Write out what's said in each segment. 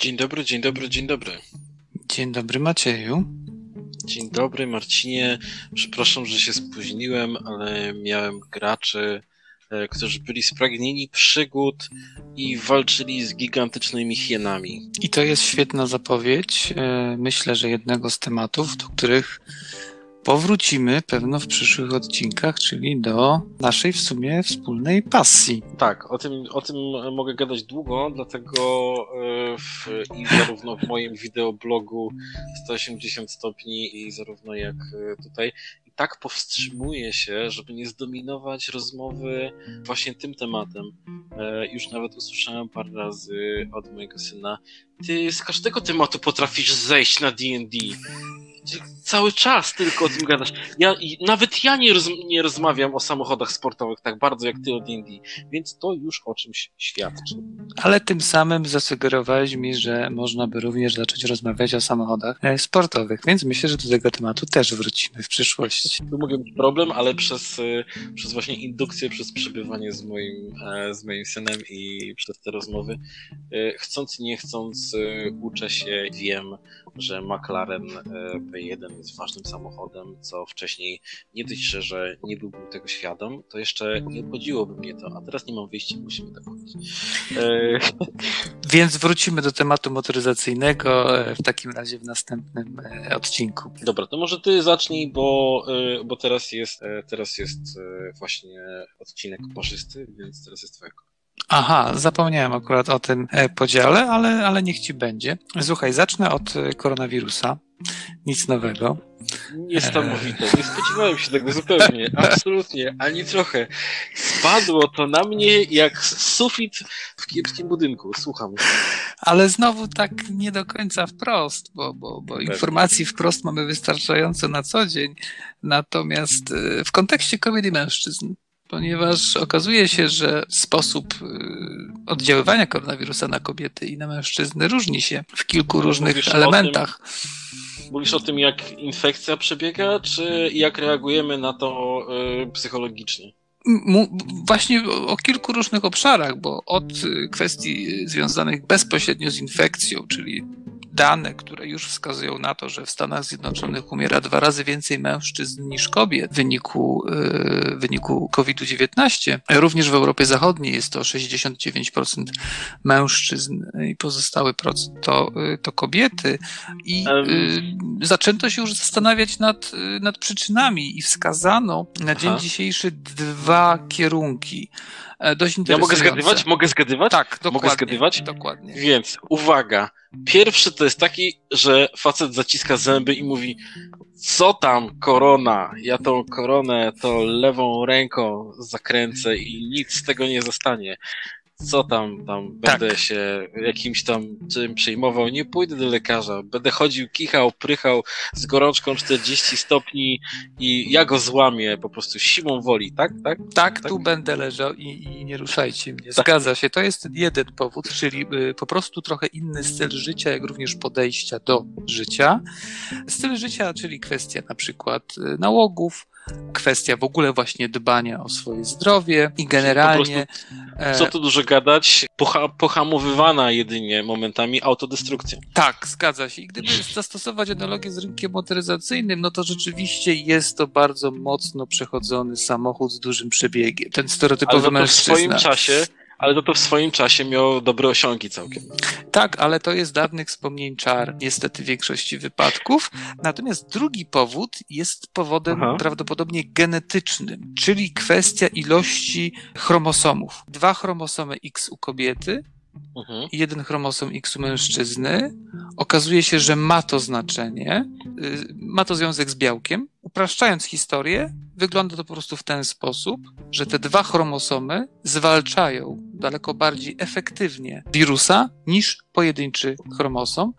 Dzień dobry, dzień dobry, dzień dobry. Dzień dobry Macieju. Dzień dobry Marcinie. Przepraszam, że się spóźniłem, ale miałem graczy, e, którzy byli spragnieni przygód i walczyli z gigantycznymi hienami. I to jest świetna zapowiedź. E, myślę, że jednego z tematów, do których powrócimy pewno w przyszłych odcinkach, czyli do naszej w sumie wspólnej pasji. Tak, o tym, o tym mogę gadać długo, dlatego e, w, i zarówno w moim wideoblogu 180 stopni i zarówno jak e, tutaj i tak powstrzymuję się, żeby nie zdominować rozmowy właśnie tym tematem. E, już nawet usłyszałem parę razy od mojego syna, ty z każdego tematu potrafisz zejść na D&D cały czas tylko o tym gadasz. Ja, nawet ja nie, roz, nie rozmawiam o samochodach sportowych tak bardzo jak ty o D&D, więc to już o czymś świadczy. Ale tym samym zasugerowałeś mi, że można by również zacząć rozmawiać o samochodach e, sportowych, więc myślę, że do tego tematu też wrócimy w przyszłości. Tu mogę mieć problem, ale przez, e, przez właśnie indukcję, przez przebywanie z moim, e, z moim synem i przez te rozmowy, chcąc nie chcąc, uczę się, wiem, że McLaren P1 jest ważnym samochodem, co wcześniej nie dość, że nie byłbym tego świadom, to jeszcze nie obchodziłoby mnie to, a teraz nie mam wyjścia, musimy tak. E... Więc wrócimy do tematu motoryzacyjnego e, w takim razie w następnym e, odcinku. Dobra, to może ty zacznij, bo, e, bo teraz jest, teraz jest właśnie odcinek parzysty, więc teraz jest twoja Aha, zapomniałem akurat o tym podziale, ale, ale niech ci będzie. Słuchaj, zacznę od koronawirusa. Nic nowego. Niesamowite. Nie spodziewałem się tego zupełnie. Absolutnie. Ani trochę. Spadło to na mnie jak sufit w kiepskim budynku. Słucham. Ale znowu tak nie do końca wprost, bo, bo, bo informacji wprost mamy wystarczająco na co dzień. Natomiast w kontekście kobiet i mężczyzn ponieważ okazuje się, że sposób y, oddziaływania koronawirusa na kobiety i na mężczyzny różni się w kilku różnych Mówisz elementach. Mówisz o tym, jak infekcja przebiega, czy jak reagujemy na to y, psychologicznie? Właśnie o kilku różnych obszarach, bo od kwestii związanych bezpośrednio z infekcją, czyli dane, które już wskazują na to, że w Stanach Zjednoczonych umiera dwa razy więcej mężczyzn niż kobiet w wyniku, w wyniku COVID-19. Również w Europie Zachodniej jest to 69% mężczyzn i pozostały procent to, to kobiety. I um. zaczęto się już zastanawiać nad, nad przyczynami i wskazano na dzień Aha. dzisiejszy dwa kierunki. E, dość Ja mogę zgadywać? Mogę zgadywać? Tak, dokładnie. Mogę zgadywać? Dokładnie. Więc uwaga. Pierwszy to jest taki, że facet zaciska zęby i mówi co tam korona? Ja tą koronę to lewą ręką zakręcę i nic z tego nie zostanie co tam, tam będę tak. się jakimś tam czym przejmował, nie pójdę do lekarza, będę chodził, kichał, prychał z gorączką 40 stopni i ja go złamię po prostu siłą woli, tak? Tak, tak, tak? tu będę leżał i, i nie ruszajcie mnie. Tak. Zgadza się, to jest jeden powód, czyli y, po prostu trochę inny styl życia, jak również podejścia do życia. Styl życia, czyli kwestia na przykład y, nałogów, kwestia w ogóle właśnie dbania o swoje zdrowie i generalnie. E, co tu dużo gadać, poha pohamowywana jedynie momentami autodestrukcja. Tak, zgadza się. I gdyby zastosować analogię z rynkiem motoryzacyjnym, no to rzeczywiście jest to bardzo mocno przechodzony samochód z dużym przebiegiem. Ten stereotypowy Ale mężczyzna. w swoim czasie ale to, to w swoim czasie miało dobre osiągi całkiem. Tak, ale to jest dawnych wspomnień czar, niestety w większości wypadków. Natomiast drugi powód jest powodem Aha. prawdopodobnie genetycznym, czyli kwestia ilości chromosomów. Dwa chromosomy X u kobiety mhm. jeden chromosom X u mężczyzny. Okazuje się, że ma to znaczenie, y, ma to związek z białkiem. Upraszczając historię, wygląda to po prostu w ten sposób, że te dwa chromosomy zwalczają daleko bardziej efektywnie wirusa niż pojedynczy chromosom.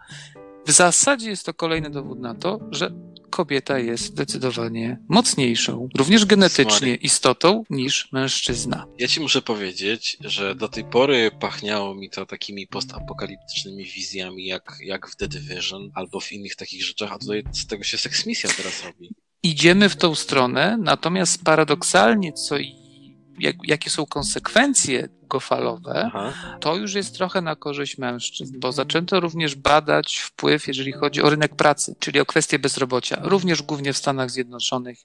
W zasadzie jest to kolejny dowód na to, że kobieta jest zdecydowanie mocniejszą, również genetycznie istotą niż mężczyzna. Ja ci muszę powiedzieć, że do tej pory pachniało mi to takimi postapokaliptycznymi wizjami jak, jak w The Division albo w innych takich rzeczach, a tutaj z tego się seksmisja teraz robi. Idziemy w tą stronę, natomiast paradoksalnie, co jak, jakie są konsekwencje długofalowe, Aha. to już jest trochę na korzyść mężczyzn, bo zaczęto również badać wpływ, jeżeli chodzi o rynek pracy, czyli o kwestię bezrobocia, również głównie w Stanach Zjednoczonych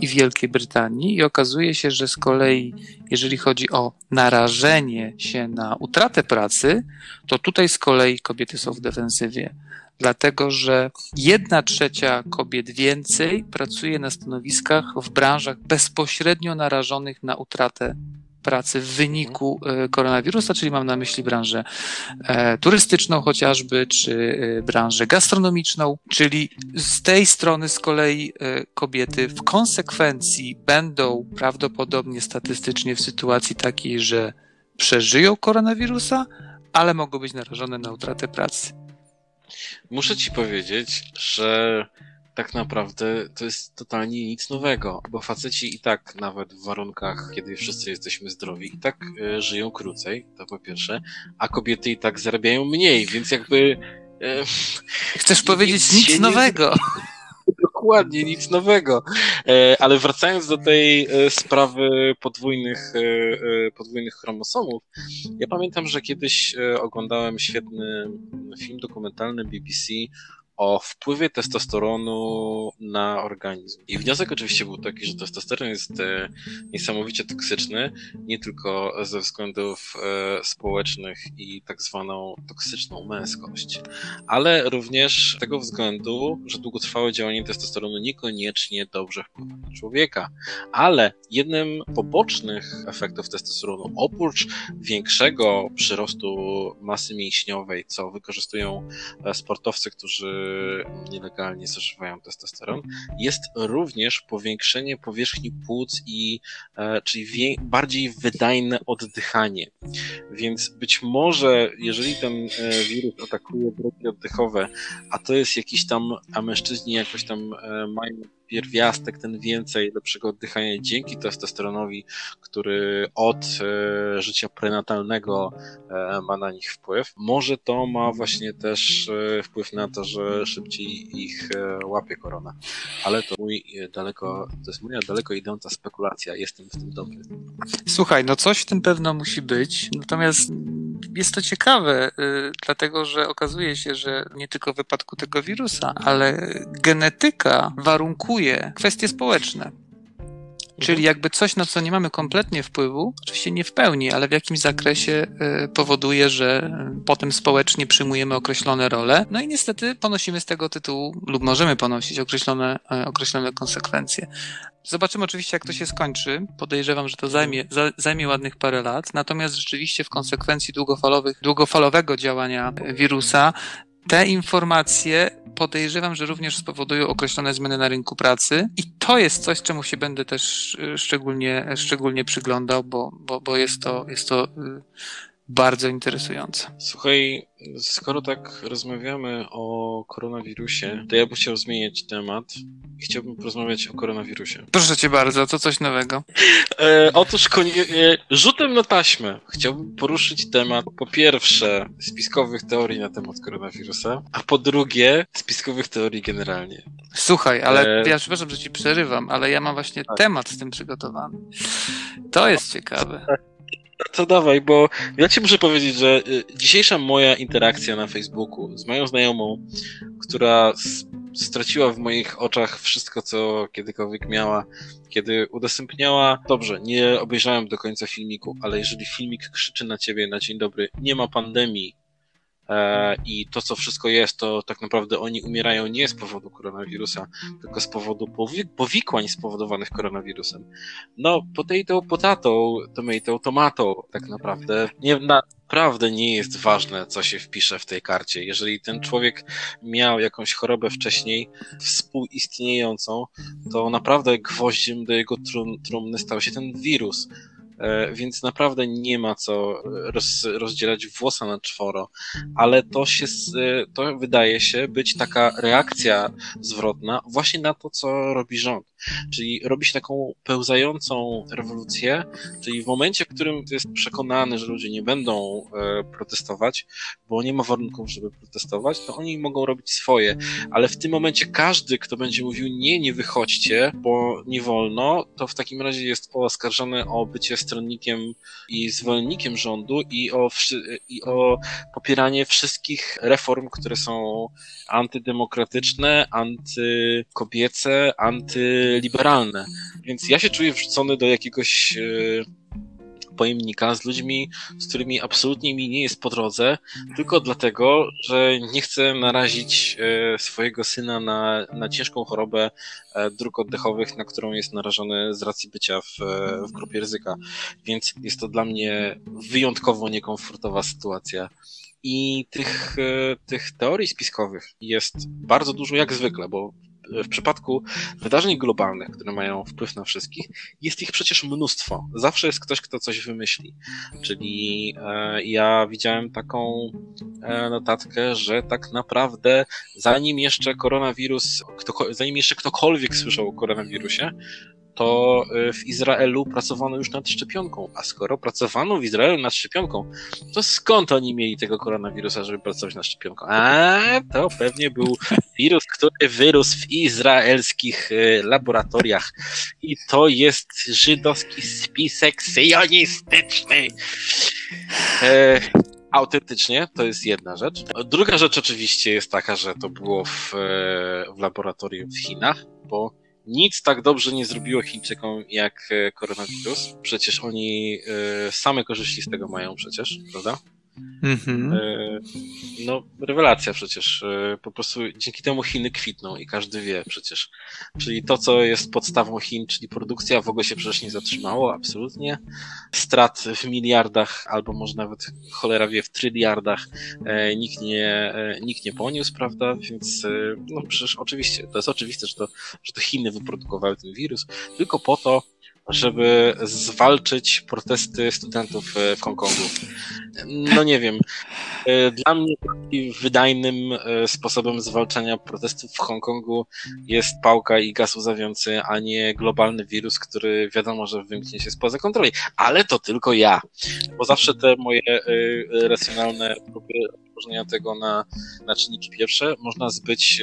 i Wielkiej Brytanii. I okazuje się, że z kolei, jeżeli chodzi o narażenie się na utratę pracy, to tutaj z kolei kobiety są w defensywie dlatego że jedna trzecia kobiet więcej pracuje na stanowiskach w branżach bezpośrednio narażonych na utratę pracy w wyniku e, koronawirusa, czyli mam na myśli branżę e, turystyczną chociażby, czy e, branżę gastronomiczną, czyli z tej strony z kolei kobiety w konsekwencji będą prawdopodobnie statystycznie w sytuacji takiej, że przeżyją koronawirusa, ale mogą być narażone na utratę pracy. Muszę ci powiedzieć, że tak naprawdę to jest totalnie nic nowego, bo faceci i tak nawet w warunkach, kiedy wszyscy jesteśmy zdrowi, i tak e, żyją krócej, to po pierwsze, a kobiety i tak zarabiają mniej, więc jakby... E, Chcesz powiedzieć nic nowego? Dokładnie, nic nowego. E, ale wracając do tej e, sprawy podwójnych, e, podwójnych chromosomów, ja pamiętam, że kiedyś oglądałem świetny film dokumentalny BBC o wpływie testosteronu na organizm. I wniosek oczywiście był taki, że testosteron jest e, niesamowicie toksyczny, nie tylko ze względów e, społecznych i tak zwaną toksyczną męskość, ale również z tego względu, że długotrwałe działanie testosteronu niekoniecznie dobrze wpływa na człowieka. Ale jednym pobocznych efektów testosteronu, oprócz większego przyrostu masy mięśniowej, co wykorzystują e, sportowcy, którzy nielegalnie zażywają testosteron, jest również powiększenie powierzchni płuc i e, czyli bardziej wydajne oddychanie. Więc być może, jeżeli ten e, wirus atakuje drogi oddechowe, a to jest jakiś tam, a mężczyźni jakoś tam e, mają pierwiastek, ten więcej lepszego oddychania dzięki testosteronowi, który od e, życia prenatalnego e, ma na nich wpływ. Może to ma właśnie też e, wpływ na to, że szybciej ich łapie korona. Ale to mój daleko, to jest moja daleko idąca spekulacja. Jestem w tym dobry. Słuchaj, no coś w tym pewno musi być. Natomiast jest to ciekawe, dlatego że okazuje się, że nie tylko w wypadku tego wirusa, ale genetyka warunkuje kwestie społeczne. Czyli jakby coś, na co nie mamy kompletnie wpływu, oczywiście nie w pełni, ale w jakimś zakresie y, powoduje, że y, potem społecznie przyjmujemy określone role. No i niestety ponosimy z tego tytułu, lub możemy ponosić określone, określone konsekwencje. Zobaczymy oczywiście, jak to się skończy. Podejrzewam, że to zajmie, zajmie ładnych parę lat. Natomiast rzeczywiście w konsekwencji długofalowych, długofalowego działania wirusa te informacje podejrzewam, że również spowodują określone zmiany na rynku pracy. I to jest coś, czemu się będę też y, szczególnie, szczególnie przyglądał, bo, bo, bo jest to, jest to y, bardzo interesujące. Słuchaj, skoro tak rozmawiamy o koronawirusie, to ja bym chciał zmienić temat i chciałbym porozmawiać o koronawirusie. Proszę cię bardzo, to coś nowego. E, otóż e, rzutem na taśmę chciałbym poruszyć temat po pierwsze spiskowych teorii na temat koronawirusa, a po drugie spiskowych teorii generalnie. Słuchaj, ale e... ja przepraszam, że ci przerywam, ale ja mam właśnie tak. temat z tym przygotowany. To jest ciekawe. To dawaj, bo ja ci muszę powiedzieć, że y, dzisiejsza moja interakcja na Facebooku z moją znajomą, która straciła w moich oczach wszystko, co kiedykolwiek miała, kiedy udostępniała, dobrze, nie obejrzałem do końca filmiku, ale jeżeli filmik krzyczy na ciebie na dzień dobry, nie ma pandemii, i to, co wszystko jest, to tak naprawdę oni umierają nie z powodu koronawirusa, tylko z powodu powikłań spowodowanych koronawirusem. No, potato, potato, tomato, tomato, tak naprawdę. Nie, naprawdę nie jest ważne, co się wpisze w tej karcie. Jeżeli ten człowiek miał jakąś chorobę wcześniej, współistniejącą, to naprawdę gwoździem do jego trumny stał się ten wirus. E, więc naprawdę nie ma co roz, rozdzielać włosa na czworo, ale to się, to wydaje się być taka reakcja zwrotna właśnie na to, co robi rząd. Czyli robi się taką pełzającą rewolucję, czyli w momencie, w którym jest przekonany, że ludzie nie będą e, protestować, bo nie ma warunków, żeby protestować, to oni mogą robić swoje, ale w tym momencie każdy, kto będzie mówił nie, nie wychodźcie, bo nie wolno, to w takim razie jest oskarżony o bycie stronnikiem i zwolennikiem rządu i o, i o popieranie wszystkich reform, które są antydemokratyczne, antykobiece, antyliberalne. Więc ja się czuję wrzucony do jakiegoś e, pojemnika z ludźmi, z którymi absolutnie mi nie jest po drodze, tylko dlatego, że nie chcę narazić e, swojego syna na, na ciężką chorobę e, dróg oddechowych, na którą jest narażony z racji bycia w, w grupie ryzyka. Więc jest to dla mnie wyjątkowo niekomfortowa sytuacja. I tych, tych teorii spiskowych jest bardzo dużo jak zwykle, bo w przypadku wydarzeń globalnych, które mają wpływ na wszystkich, jest ich przecież mnóstwo. Zawsze jest ktoś, kto coś wymyśli. Czyli e, ja widziałem taką e, notatkę, że tak naprawdę zanim jeszcze koronawirus, kto, zanim jeszcze ktokolwiek słyszał o koronawirusie, to y, w Izraelu pracowano już nad szczepionką. A skoro pracowano w Izraelu nad szczepionką, to skąd oni mieli tego koronawirusa, żeby pracować nad szczepionką? A to pewnie był wirus, który wyrósł w izraelskich y, laboratoriach. I to jest żydowski spisek syjonistyczny. E, autentycznie, to jest jedna rzecz. Druga rzecz oczywiście jest taka, że to było w, e, w laboratorium w Chinach, bo nic tak dobrze nie zrobiło Chińczykom jak e, koronawirus. Przecież oni e, same korzyści z tego mają przecież, prawda? Mm-hmm. No, rewelacja przecież. E, po prostu dzięki temu Chiny kwitną i każdy wie przecież. Czyli to, co jest podstawą Chin, czyli produkcja, w ogóle się przecież nie zatrzymało, absolutnie. Strat w miliardach, albo może nawet cholera wie, w tryliardach e, nikt nie, nikt nie poniósł, prawda? Więc no przecież oczywiście, to jest oczywiste, że to, że to Chiny wyprodukowały ten wirus, tylko po to, żeby zwalczyć protesty studentów w Hongkongu. No nie wiem. E, dla mnie wydajnym e, sposobem zwalczania protestów w Hongkongu jest pałka i gaz łzawiący, a nie globalny wirus, który wiadomo, że wymknie się spoza kontroli. Ale to tylko ja. Bo zawsze te moje e, racjonalne próby rozróżnienia tego na, na czynniki pierwsze. Można zbyć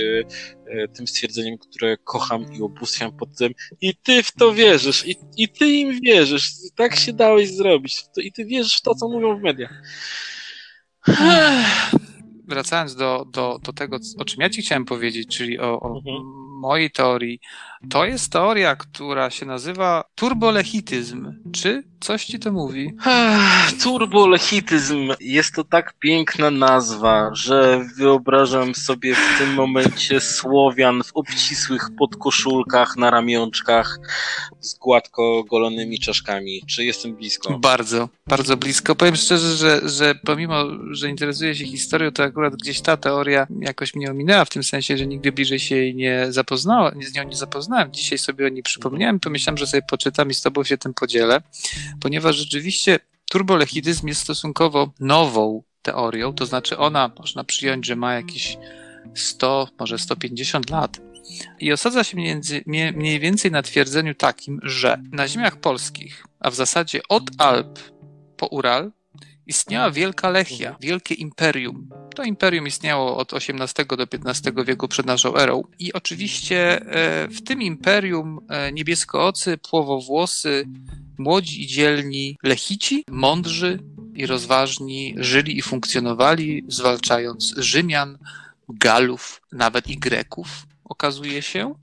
tym stwierdzeniem, które kocham i obóstwiam pod tym. I ty w to wierzysz, i, i ty im wierzysz, tak się dałeś zrobić, i ty wierzysz w to, co mówią w mediach. Wracając do, do, do tego, o czym ja ci chciałem powiedzieć, czyli o, o mhm. Mojej teorii, to jest teoria, która się nazywa turbolechityzm. Czy coś ci to mówi? Turbolechityzm. Jest to tak piękna nazwa, że wyobrażam sobie w tym momencie Słowian w obcisłych podkoszulkach, na ramionczkach, z gładko golonymi czaszkami. Czy jestem blisko? Bardzo, bardzo blisko. Powiem szczerze, że, że pomimo, że interesuję się historią, to akurat gdzieś ta teoria jakoś mnie ominęła, w tym sensie, że nigdy bliżej się jej nie zapoznałem, z nią nie zapoznałem. Dzisiaj sobie o niej przypomniałem, pomyślałem, że sobie poczytam i z tobą się tym podzielę, ponieważ rzeczywiście turbolechityzm jest stosunkowo nową teorią, to znaczy ona, można przyjąć, że ma jakieś 100, może 150 lat, i osadza się między, mniej więcej na twierdzeniu takim, że na ziemiach polskich, a w zasadzie od Alp po Ural, istniała Wielka Lechia, wielkie imperium. To imperium istniało od XVIII do XV wieku przed naszą erą. I oczywiście e, w tym imperium e, niebieskoocy, płowowłosy, młodzi i dzielni lechici, mądrzy i rozważni żyli i funkcjonowali, zwalczając Rzymian, Galów, nawet i Greków okazuje się.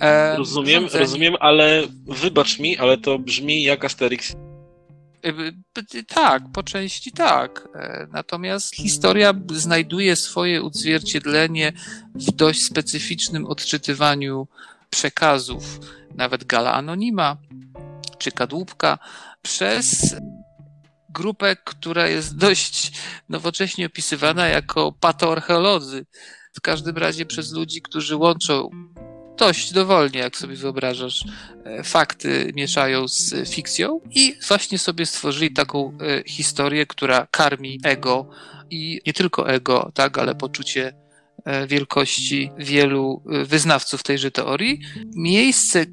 E, rozumiem, rządzenie... rozumiem, ale wybacz mi, ale to brzmi jak Asterix. Tak, po części tak. E, natomiast historia znajduje swoje odzwierciedlenie w dość specyficznym odczytywaniu przekazów, nawet Gala Anonima czy Kadłubka, przez grupę, która jest dość nowocześnie opisywana jako patoarcheolodzy w każdym razie przez ludzi, którzy łączą dość dowolnie, jak sobie wyobrażasz, e, fakty mieszają z fikcją i właśnie sobie stworzyli taką e, historię, która karmi ego i nie tylko ego, tak, ale poczucie e, wielkości wielu wyznawców tejże teorii. Miejsce,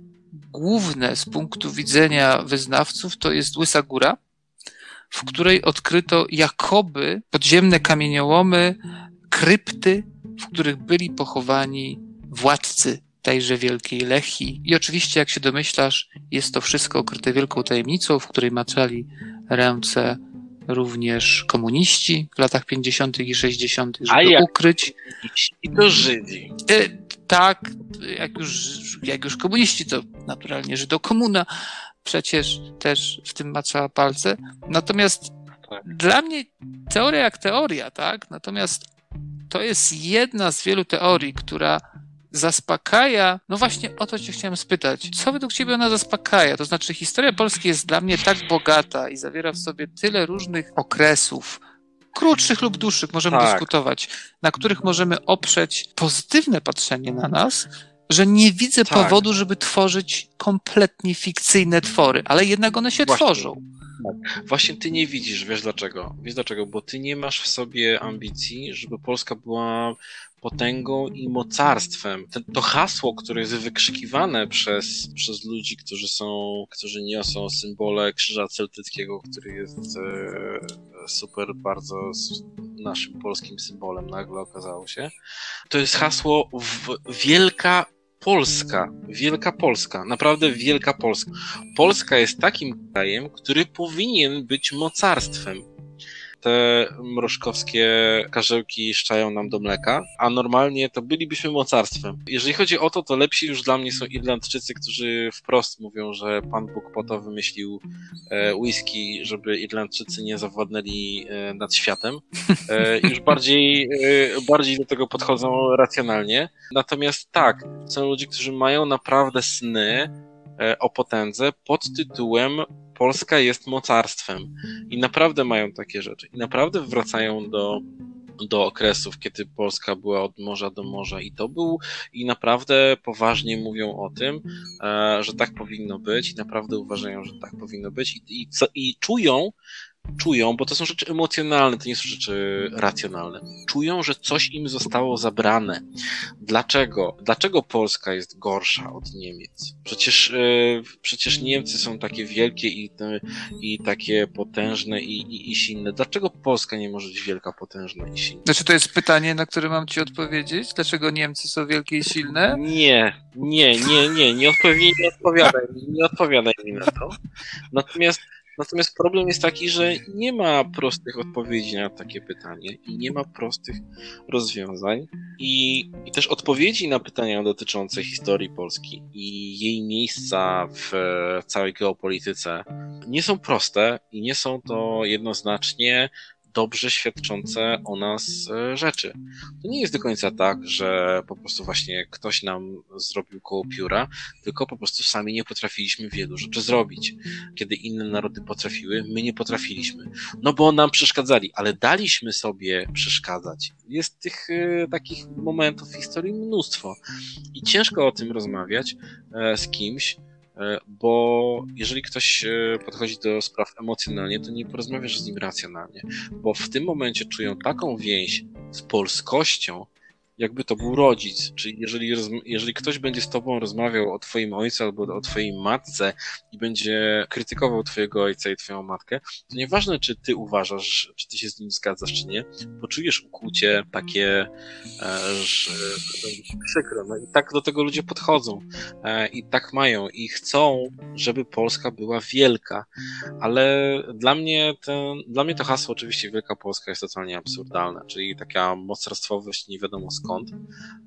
główne z punktu widzenia wyznawców to jest Łysa Góra, w której odkryto jakoby podziemne kamieniołomy, krypty, w których byli pochowani władcy tejże wielkiej Lechii. I oczywiście, jak się domyślasz, jest to wszystko okryte wielką tajemnicą, w której maczali ręce również komuniści w latach 50. i 60., żeby jak ukryć. I to Żydzi. E, tak, jak już, jak już komuniści, to naturalnie Żydokomuna przecież też w tym maczała palce. Natomiast tak. dla mnie teoria jak teoria, tak? Natomiast to jest jedna z wielu teorii, która zaspokaja, no właśnie o to cię chciałem spytać. Co według ciebie ona zaspokaja? To znaczy historia Polski jest dla mnie tak bogata i zawiera w sobie tyle różnych okresów, krótszych lub dłuższych, możemy tak. dyskutować, na których możemy oprzeć pozytywne patrzenie na nas, że nie widzę tak. powodu, żeby tworzyć kompletnie fikcyjne twory, ale jednak one się Właśnie. tworzą. Tak. Właśnie ty nie widzisz, wiesz dlaczego? Wiesz dlaczego? Bo ty nie masz w sobie ambicji, żeby Polska była potęgą i mocarstwem. to hasło, które jest wykrzykiwane przez, przez ludzi, którzy są, którzy niosą symbole krzyża celtyckiego, który jest e, super bardzo naszym polskim symbolem, nagle okazało się. To jest hasło wielka Polska, Wielka Polska, naprawdę Wielka Polska. Polska jest takim krajem, który powinien być mocarstwem te mrożkowskie karzełki szczają nam do mleka, a normalnie to bylibyśmy mocarstwem. Jeżeli chodzi o to, to lepsi już dla mnie są Irlandczycy, którzy wprost mówią, że Pan Bóg po to wymyślił e, whisky, żeby Irlandczycy nie zawładnęli e, nad światem. E, już bardziej, bardziej do tego podchodzą racjonalnie. Natomiast tak, są ludzie, którzy mają naprawdę sny o potędze pod tytułem Polska jest mocarstwem. I naprawdę mają takie rzeczy. I naprawdę wracają do, do okresów, kiedy Polska była od morza do morza. I to był, i naprawdę poważnie mówią o tym, e, że tak powinno być. I naprawdę uważają, że tak powinno być. I, i, co, i czują, czują, bo to są rzeczy emocjonalne, to nie są rzeczy racjonalne. Czują, że coś im zostało zabrane. Dlaczego? Dlaczego Polska jest gorsza od Niemiec? Przecież, yy, przecież Niemcy są takie wielkie i, i takie potężne i, i, i silne. Dlaczego Polska nie może być wielka, potężna i silna? Znaczy to jest pytanie, na które mam ci odpowiedzieć? Dlaczego Niemcy są wielkie i silne? Nie, nie, nie, nie, nie, odpowi nie odpowiadaj, nie odpowiadaj mi na to. Natomiast Natomiast problem jest taki, że nie ma prostych odpowiedzi na takie pytanie i nie ma prostych rozwiązań. I, i też odpowiedzi na pytania dotyczące historii Polski i jej miejsca w całej geopolityce nie są proste i nie są to jednoznacznie dobrze świadczące o nas e, rzeczy. To nie jest do końca tak, że po prostu właśnie ktoś nam zrobił koło pióra, tylko po prostu sami nie potrafiliśmy wielu rzeczy zrobić. Kiedy inne narody potrafiły, my nie potrafiliśmy. No bo nam przeszkadzali, ale daliśmy sobie przeszkadzać. Jest tych y, takich momentów w historii mnóstwo. I ciężko o tym rozmawiać y, z kimś, E, bo jeżeli ktoś e, podchodzi do spraw emocjonalnie, to nie porozmawiasz z nim racjonalnie, bo w tym momencie czują taką więź z polskością, jakby to był rodzic. Czyli jeżeli, jeżeli ktoś będzie z tobą rozmawiał o twoim ojcu albo o twojej matce i będzie krytykował twojego ojca i twoją matkę, to nieważne, czy ty uważasz, czy ty się z nim zgadzasz, czy nie, poczujesz ukłucie takie, e, że przykro. No i tak do tego ludzie podchodzą e, i tak mają i chcą, żeby Polska była wielka, ale dla mnie, ten, dla mnie to hasło oczywiście Wielka Polska jest totalnie absurdalne, czyli taka mocarstwowość nie wiadomo skąd, skąd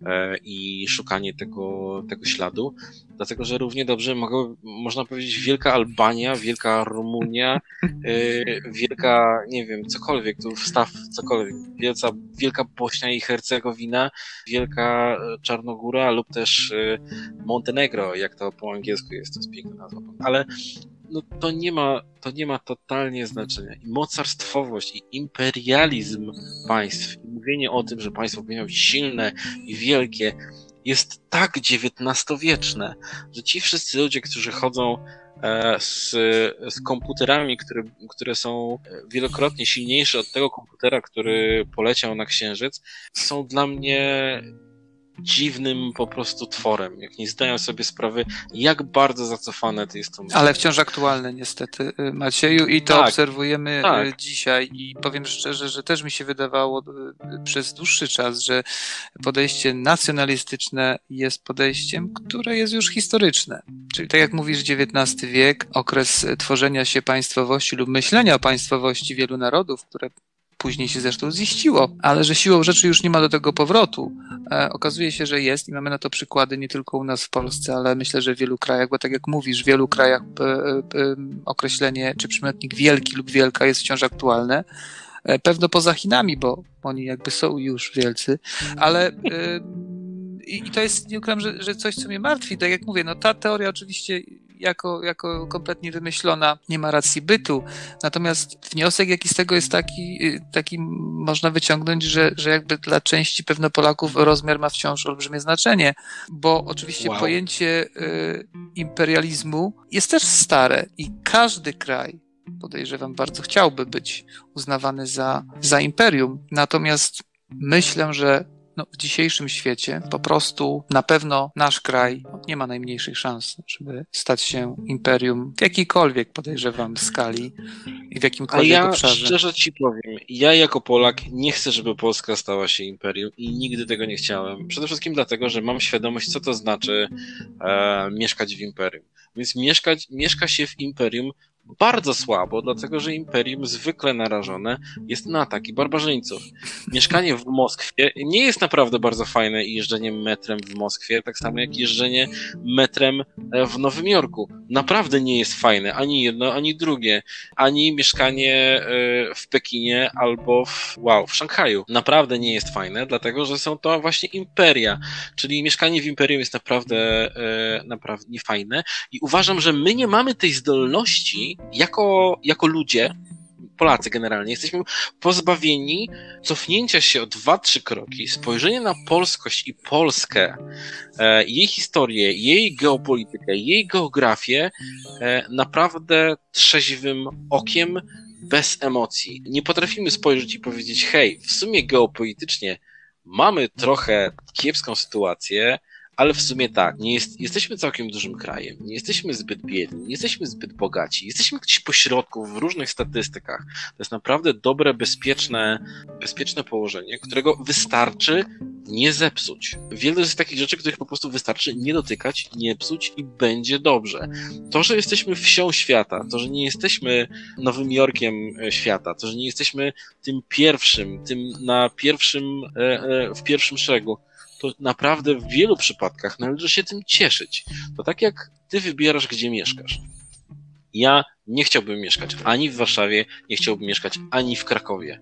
e, i szukanie tego, tego śladu, dlatego że równie dobrze mogą, można powiedzieć Wielka Albania, Wielka Rumunia, e, Wielka, nie wiem, cokolwiek, tu wstaw cokolwiek, Wielka, Wielka Bośnia i Hercegowina, Wielka Czarnogóra lub też e, Montenegro, jak to po angielsku jest, to jest piękna nazwa, ale no to nie ma, to nie ma totalnie znaczenia. I mocarstwowość i imperializm państw, mówienie o tym, że państwo powinno być silne i wielkie, jest tak XIX-wieczne, że ci wszyscy ludzie, którzy chodzą e, z, z komputerami, które, które są wielokrotnie silniejsze od tego komputera, który poleciał na Księżyc, są dla mnie dziwnym po prostu tworem, jak nie zdają sobie sprawy, jak bardzo zacofane to jest to. Ale wciąż aktualne niestety, y, Macieju, i to tak, obserwujemy y, tak. dzisiaj i powiem szczerze, że też mi się wydawało y, przez dłuższy czas, że podejście nacjonalistyczne jest podejściem, które jest już historyczne. Czyli tak jak mówisz, XIX wiek, okres tworzenia się państwowości lub myślenia o państwowości wielu narodów, które później się zresztą ziściło, ale że siłą rzeczy już nie ma do tego powrotu. E, okazuje się, że jest i mamy na to przykłady nie tylko u nas w Polsce, ale myślę, że w wielu krajach, bo tak jak mówisz, w wielu krajach e, e, określenie czy przymiotnik wielki lub wielka jest wciąż aktualne. E, pewno poza Chinami, bo oni jakby są już wielcy, ale e, i, to jest, nie ukrywam, że, że coś, co mnie martwi. Tak jak mówię, no ta teoria oczywiście jako, jako kompletnie wymyślona, nie ma racji bytu. Natomiast wniosek, jaki z tego jest taki, taki można wyciągnąć, że, że jakby dla części pewno Polaków rozmiar ma wciąż olbrzymie znaczenie, bo oczywiście wow. pojęcie y, imperializmu jest też stare i każdy kraj, podejrzewam, bardzo chciałby być uznawany za, za imperium. Natomiast myślę, że no, w dzisiejszym świecie po prostu na pewno nasz kraj nie ma najmniejszych szans, żeby stać się imperium w jakiejkolwiek, podejrzewam, skali i w jakimkolwiek A ja obszarze. szczerze ci powiem, ja jako Polak nie chcę, żeby Polska stała się imperium i nigdy tego nie chciałem. Przede wszystkim dlatego, że mam świadomość, co to znaczy e, mieszkać w imperium. Więc mieszkać, mieszka się w imperium bardzo słabo, dlatego że imperium zwykle narażone jest na ataki barbarzyńców. Mieszkanie w Moskwie nie jest naprawdę bardzo fajne jeżdżenie metrem w Moskwie, tak samo jak jeżdżenie metrem e, w Nowym Jorku. Naprawdę nie jest fajne, ani jedno, ani drugie, ani mieszkanie e, w Pekinie albo w, wow, w Szanghaju. Naprawdę nie jest fajne, dlatego że są to właśnie imperia, czyli mieszkanie w imperium jest naprawdę, e, naprawdę niefajne i uważam, że my nie mamy tej zdolności jako, jako ludzie, Polacy generalnie, jesteśmy pozbawieni cofnięcia się o dwa, trzy kroki, spojrzenia na polskość i Polskę, e, jej historię, jej geopolitykę, jej geografię e, naprawdę trzeźwym okiem, bez emocji. Nie potrafimy spojrzeć i powiedzieć, hej, w sumie geopolitycznie mamy trochę kiepską sytuację, ale w sumie tak, nie jest, jesteśmy całkiem dużym krajem, nie jesteśmy zbyt biedni, nie jesteśmy zbyt bogaci, jesteśmy gdzieś pośrodku w różnych statystykach. To jest naprawdę dobre, bezpieczne, bezpieczne położenie, którego wystarczy nie zepsuć. Wiele jest takich rzeczy, których po prostu wystarczy nie dotykać, nie psuć i będzie dobrze. To, że jesteśmy wsią świata, to, że nie jesteśmy Nowym Jorkiem e, świata, to, że nie jesteśmy tym pierwszym, tym na pierwszym, e, e, w pierwszym szeregu, to naprawdę w wielu przypadkach należy się tym cieszyć. To tak jak ty wybierasz, gdzie mieszkasz. Ja nie chciałbym mieszkać ani w Warszawie, nie chciałbym mieszkać ani w Krakowie.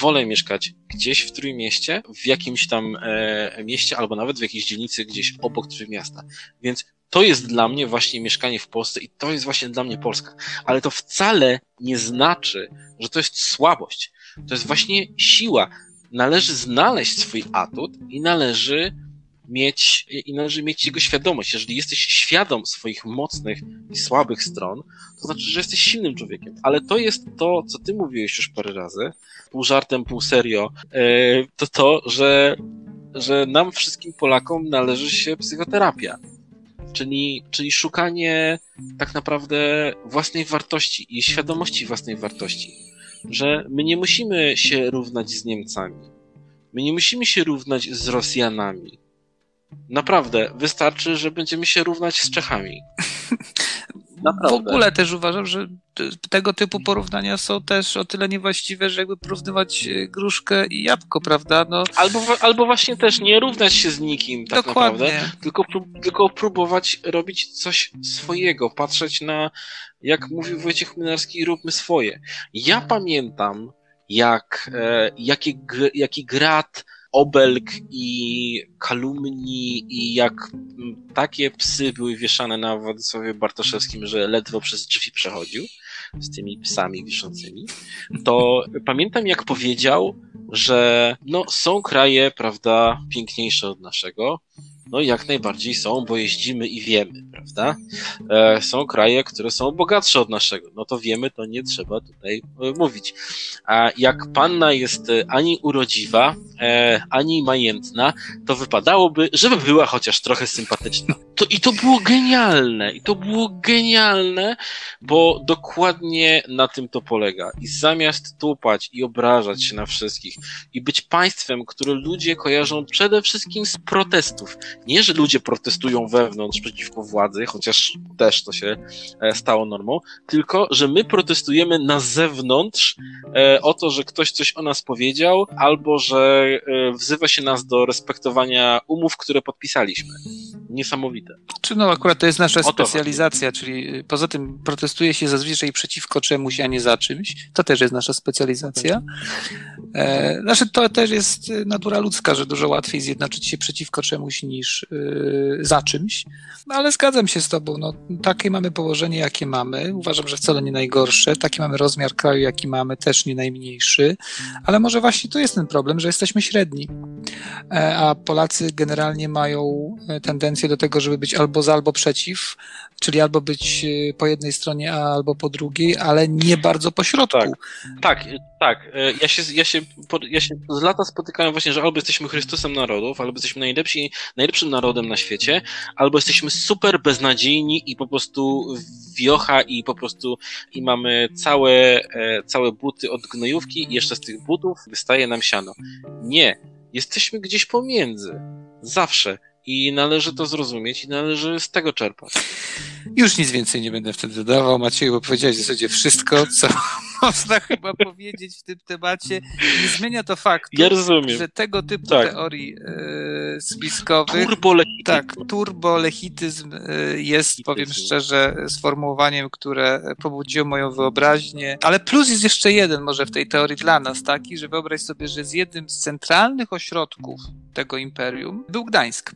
Wolę mieszkać gdzieś w Trójmieście, w jakimś tam e, mieście, albo nawet w jakiejś dzielnicy gdzieś obok Trójmiasta. Więc to jest dla mnie właśnie mieszkanie w Polsce i to jest właśnie dla mnie Polska. Ale to wcale nie znaczy, że to jest słabość. To jest właśnie siła należy znaleźć swój atut i należy mieć, i należy mieć jego świadomość. Jeżeli jesteś świadom swoich mocnych i słabych stron, to znaczy, że jesteś silnym człowiekiem. Ale to jest to, co ty mówiłeś już parę razy, pół żartem, pół serio, e, to to, że, że nam wszystkim Polakom należy się psychoterapia. Czyli, czyli szukanie tak naprawdę własnej wartości i świadomości własnej wartości że my nie musimy się równać z Niemcami. My nie musimy się równać z Rosjanami. Naprawdę, wystarczy, że będziemy się równać z Czechami. Naprawdę. W ogóle też uważam, że tego typu porównania są też o tyle niewłaściwe, że jakby porównywać e, gruszkę i jabłko, prawda? No. Albo, albo właśnie też nie równać się z nikim tak Dokładnie. naprawdę, tylko, tylko próbować robić coś swojego, patrzeć na, jak mówił Wojciech Młynarski, róbmy swoje. Ja pamiętam, jak, e, jaki, jaki grat obelg i kalumni i jak takie psy były wieszane na Władysławie Bartoszewskim, że ledwo przez drzwi przechodził z tymi psami wiszącymi, to pamiętam jak powiedział, że no, są kraje, prawda, piękniejsze od naszego, No jak najbardziej są, bo jeździmy i wiemy, prawda? E, są kraje, które są bogatsze od naszego. No to wiemy, to nie trzeba tutaj e, mówić. A jak panna jest e, ani urodziwa, ani majętna, to wypadałoby, żeby była chociaż trochę sympatyczna. To, I to było genialne, i to było genialne, bo dokładnie na tym to polega. I zamiast tupać i obrażać się na wszystkich i być państwem, które ludzie kojarzą przede wszystkim z protestów. Nie, że ludzie protestują wewnątrz przeciwko władzy, chociaż też to się e, stało normą, tylko, że my protestujemy na zewnątrz e, o to, że ktoś coś o nas powiedział, albo że e, wzywa się nas do respektowania umów, które podpisaliśmy. Niesamowite. Czy no akurat to jest nasza specjalizacja, czyli poza tym protestuje się zazwyczaj przeciwko czemuś, a nie za czymś. To też jest nasza specjalizacja. E, znaczy to też jest natura ludzka, że dużo łatwiej zjednoczyć się przeciwko czemuś niż yy, za czymś. Ale zgadzam się z tobą. No, takie mamy położenie, jakie mamy. Uważam, że wcale nie najgorsze. Taki mamy rozmiar kraju, jaki mamy, też nie najmniejszy. Ale może właśnie to jest ten problem, że jesteśmy średni. E, a Polacy generalnie mają e, tendencję do tego, żeby być albo za, albo przeciw, czyli albo być e, po jednej stronie, albo po drugiej, ale nie bardzo po środku. Tak, tak, tak. Ja się, ja się, ja się z lata spotykałem właśnie, że albo jesteśmy Chrystusem narodów, albo jesteśmy najlepsi, najlepszym narodem na świecie, albo jesteśmy super beznadziejni i po prostu wiocha i po prostu i mamy całe, całe buty od gnojówki i jeszcze z tych butów wystaje nam siano. Nie, Jesteśmy gdzieś pomiędzy. Zawsze. I należy to zrozumieć i należy z tego czerpać. Już nic więcej nie będę wtedy dodawał. Maciej, bo powiedziałeś w zasadzie wszystko, co można chyba powiedzieć w tym temacie. Nie zmienia to faktu, ja że tego typu tak. teorii e, spiskowych... Turbolechityzm. Tak, turbolechityzm e, jest, powiem szczerze, sformułowaniem, które pobudziło moją wyobraźnię. Ale plus jest jeszcze jeden może w tej teorii dla nas, taki, że wyobraź sobie, że z jednym z centralnych ośrodków tego imperium był Gdańsk.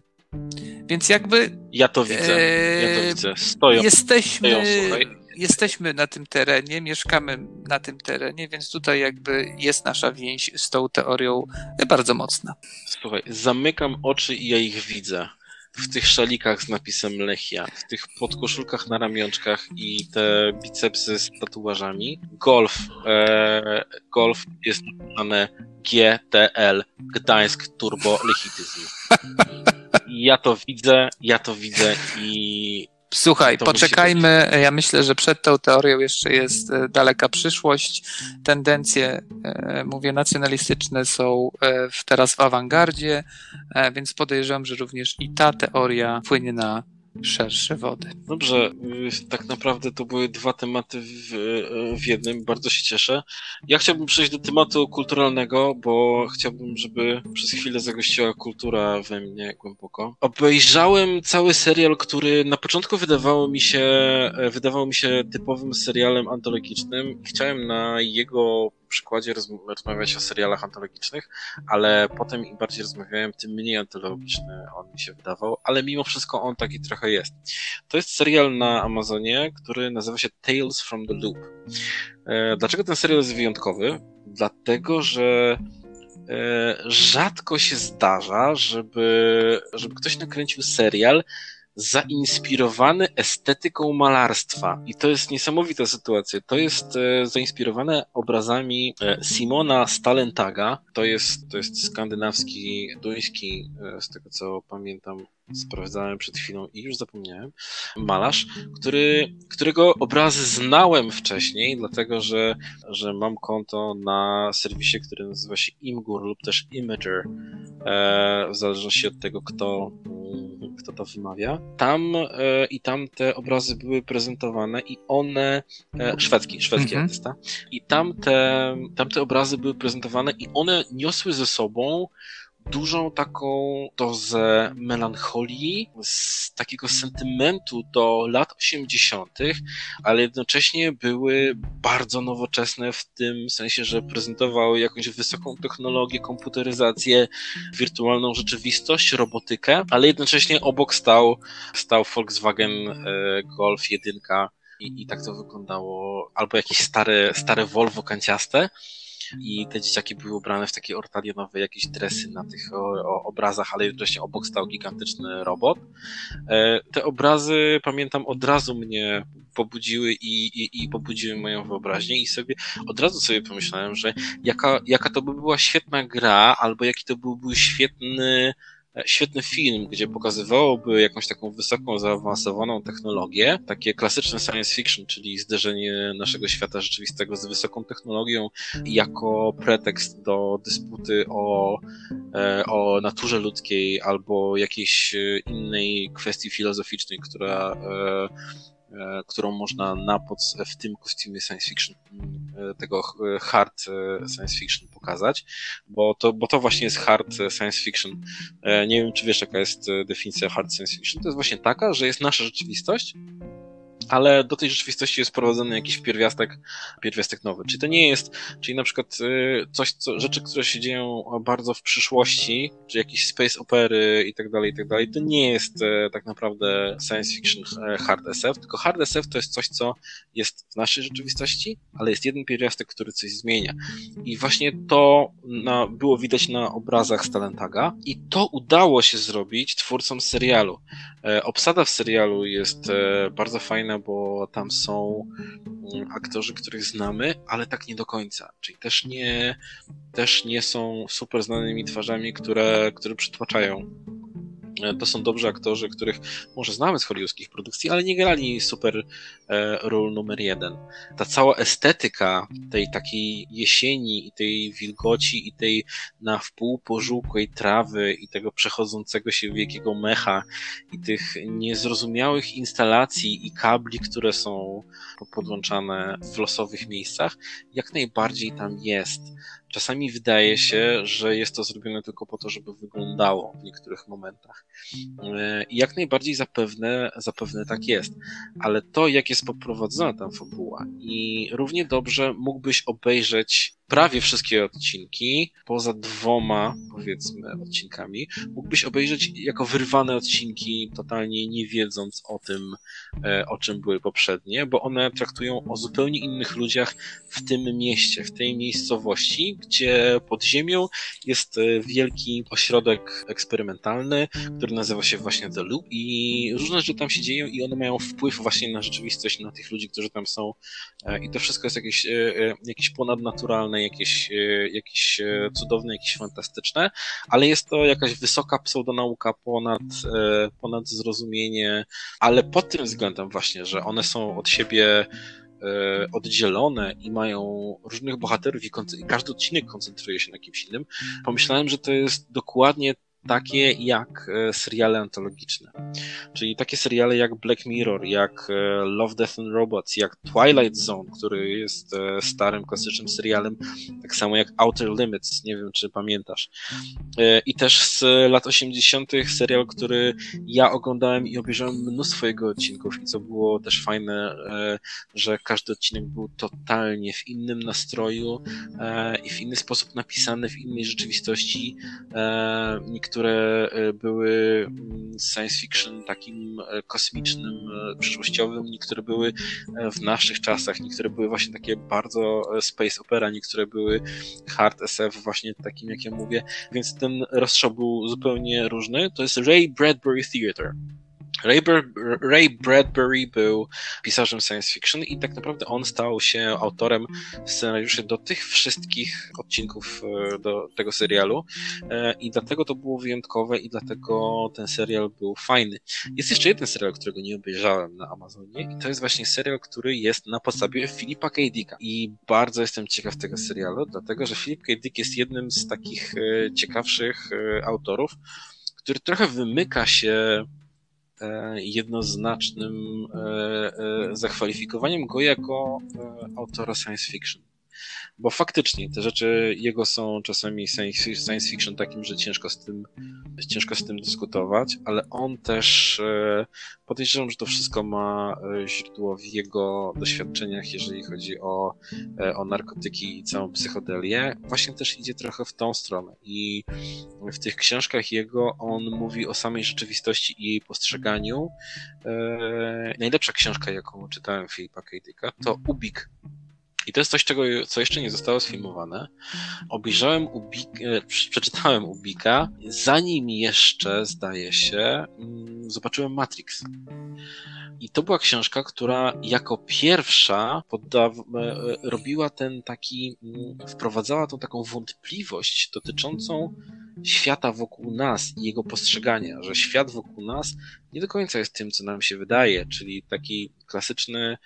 Więc jakby. Ja to widzę. Ja to widzę. Stoją. Jesteśmy. Stoją, jesteśmy na tym terenie, mieszkamy na tym terenie, więc tutaj jakby jest nasza więź z tą teorią bardzo mocna. Słuchaj, zamykam oczy i ja ich widzę. W tych szalikach z napisem Lechia, w tych podkoszulkach na ramionczkach i te bicepsy z tatuażami. Golf, e, golf jest napisane GTL, Gdańsk Turbo Lechityzm. ja to widzę, ja to widzę i Słuchaj, poczekajmy. Ja myślę, że przed tą teorią jeszcze jest e, daleka przyszłość. Tendencje, e, mówię, nacjonalistyczne są e, teraz w awangardzie, więc podejrzewam, że również i ta teoria wpłynie na szersze wody. Dobrze, y, tak naprawdę to były dwa tematy w, w, jednym, bardzo się cieszę. Ja chciałbym przejść do tematu kulturalnego, bo chciałbym, żeby przez chwilę zagościła kultura we mnie głęboko. Obejrzałem cały serial, który na początku wydawało mi się, wydawał mi się typowym serialem antologicznym. Chciałem na jego przykładzie rozmawiać o serialach antologicznych, ale potem im bardziej rozmawiałem, tym mniej antologiczny on mi się wydawał, ale mimo wszystko on taki trochę jest. To jest serial na Amazonie, który nazywa się Tales from the Loop. E, dlaczego ten serial jest wyjątkowy? Dlatego, że e, rzadko się zdarza, żeby, żeby ktoś nakręcił serial, zainspirowany estetyką malarstwa. I to jest niesamowita sytuacja. To jest e, zainspirowane obrazami e, Simona Stalentaga. To jest, to jest skandynawski, duński, e, z tego co pamiętam, sprawdzałem przed chwilą i już zapomniałem, malarz, który, którego obrazy znałem wcześniej, dlatego że, że mam konto na serwisie, który nazywa się Imgur lub też Imager, e, w zależności od tego, kto, mm, kto to wymawia. Tam e, i tam te obrazy były prezentowane i one, e, szwedzki, szwedzki mhm. artysta, i tam te, tam te obrazy były prezentowane i one niosły ze sobą dużą taką dozę melancholii, z takiego sentymentu do lat 80., ale jednocześnie były bardzo nowoczesne w tym sensie, że prezentowały jakąś wysoką technologię, komputeryzację, wirtualną rzeczywistość, robotykę, ale jednocześnie obok stał, stał Volkswagen e, Golf 1 i, i tak to wyglądało, albo jakieś stare, stare Volvo kanciaste i te dzieciaki były ubrane w takie ortalionowe jakieś dresy na tych obrazach, ale jednocześnie obok stał gigantyczny robot. E, te obrazy, pamiętam, od razu mnie pobudziły i, i, i pobudziły moją wyobraźnię i sobie od razu sobie pomyślałem, że jaka, jaka to by była świetna gra, albo jaki to byłby świetny świetny film, gdzie pokazywałoby jakąś taką wysoką, zaawansowaną technologię, takie klasyczne science fiction, czyli zderzenie naszego świata rzeczywistego z wysoką technologią jako pretekst do dysputy o, e, o naturze ludzkiej albo jakiejś e, innej kwestii filozoficznej, która E, którą można napoc w tym kostiumie science fiction, e, tego e, hard science fiction pokazać, bo to, bo to właśnie jest hard science fiction. Nie wiem, czy wiesz, jaka jest definicja hard science fiction. To jest właśnie taka, że jest nasza rzeczywistość, ale do tej rzeczywistości jest wprowadzony jakiś pierwiastek, pierwiastek nowy. Czyli to nie jest, czyli na przykład y, coś, co, rzeczy, które się dzieją bardzo w przyszłości, czy jakieś space opery i tak dalej, i tak dalej, to nie jest e, tak naprawdę science fiction e, hard SF, tylko hard SF to jest coś, co jest w naszej rzeczywistości, ale jest jeden pierwiastek, który coś zmienia. I właśnie to na, było widać na obrazach Stalentaga i to udało się zrobić twórcom serialu. Obsada w serialu jest bardzo fajna, bo tam są mm, aktorzy, których znamy, ale tak nie do końca. Czyli też nie, też nie są super znanymi twarzami, które, które przytłaczają to są dobrzy aktorzy, których może znamy z hollywoodzkich produkcji, ale nie grali super e, ról numer jeden. Ta cała estetyka tej takiej jesieni i tej wilgoci i tej na wpół pożółkłej trawy i tego przechodzącego się wielkiego mecha i tych niezrozumiałych instalacji i kabli, które są podłączane w losowych miejscach, jak najbardziej tam jest. Czasami wydaje się, że jest to zrobione tylko po to, żeby wyglądało w niektórych momentach. E, I jak najbardziej zapewne, zapewne tak jest. Ale to, jak jest poprowadzona ta fabuła i równie dobrze mógłbyś obejrzeć prawie wszystkie odcinki, poza dwoma, powiedzmy, odcinkami, mógłbyś obejrzeć jako wyrwane odcinki, totalnie nie wiedząc o tym, e, o czym były poprzednie, bo one traktują o zupełnie innych ludziach w tym mieście, w tej miejscowości, gdzie pod ziemią jest e, wielki ośrodek eksperymentalny, który nazywa się właśnie The Loop i różne rzeczy tam się dzieją i one mają wpływ właśnie na rzeczywistość, na tych ludzi, którzy tam są e, i to wszystko jest jakieś, jakieś ponadnaturalne, jakieś, e, jakieś e, cudowne, jakieś fantastyczne, ale jest to jakaś wysoka pseudonauka ponad, e, ponad zrozumienie, ale pod tym względem właśnie, że one są od siebie oddzielone i mają różnych bohaterów i, każdy odcinek koncentruje się na kimś innym, pomyślałem, że to jest dokładnie takie jak e, seriale antologiczne. Czyli takie seriale jak Black Mirror, jak e, Love, Death and Robots, jak Twilight Zone, który jest e, starym, klasycznym serialem, tak samo jak Outer Limits, nie wiem czy pamiętasz. I też z lat 80. serial, który ja oglądałem i obejrzałem mnóstwo jego odcinków i co było też fajne, że każdy odcinek był totalnie w innym nastroju i w inny sposób napisany, w innej rzeczywistości które e, były mm, science fiction takim e, kosmicznym, e, przyszłościowym, niektóre były w naszych czasach, niektóre były właśnie takie bardzo space opera, niektóre były hard SF, właśnie takim jak ja mówię, więc ten rozstrzał był zupełnie różny. To jest Ray Bradbury Theater. Ray, Ray, Bradbury był pisarzem science fiction i tak naprawdę on stał się autorem scenariuszy do tych wszystkich odcinków e, do tego serialu e, i dlatego to było wyjątkowe i dlatego ten serial był fajny. Jest jeszcze jeden serial, którego nie obejrzałem na Amazonie i to jest właśnie serial, który jest na podstawie Filipa K. Dicka i bardzo jestem ciekaw tego serialu, dlatego że Philip K. Dick jest jednym z takich e, ciekawszych autorów, który trochę wymyka się jednoznacznym e, e, zakwalifikowaniem go jako autora science fiction. Bo faktycznie te rzeczy jego są czasami science fiction takim, że ciężko z tym, ciężko z tym dyskutować, ale on też podejrzewam, że to wszystko ma źródło w jego doświadczeniach, jeżeli chodzi o, o narkotyki i całą psychodelię. Właśnie też idzie trochę w tą stronę i w tych książkach jego on mówi o samej rzeczywistości i jej postrzeganiu. najlepsza książka, jaką czytałem Filipa K. to Ubik I to jest coś, czego, co jeszcze nie zostało sfilmowane. Obejrzałem Ubik, e, przeczytałem Ubika, zanim jeszcze, zdaje się, mm, zobaczyłem Matrix. I to była książka, która jako pierwsza podda- e, robiła ten taki, mm, wprowadzała tą taką wątpliwość dotyczącą świata wokół nas i jego postrzegania, że świat wokół nas nie do końca jest tym, co nam się wydaje, czyli taki klasyczny,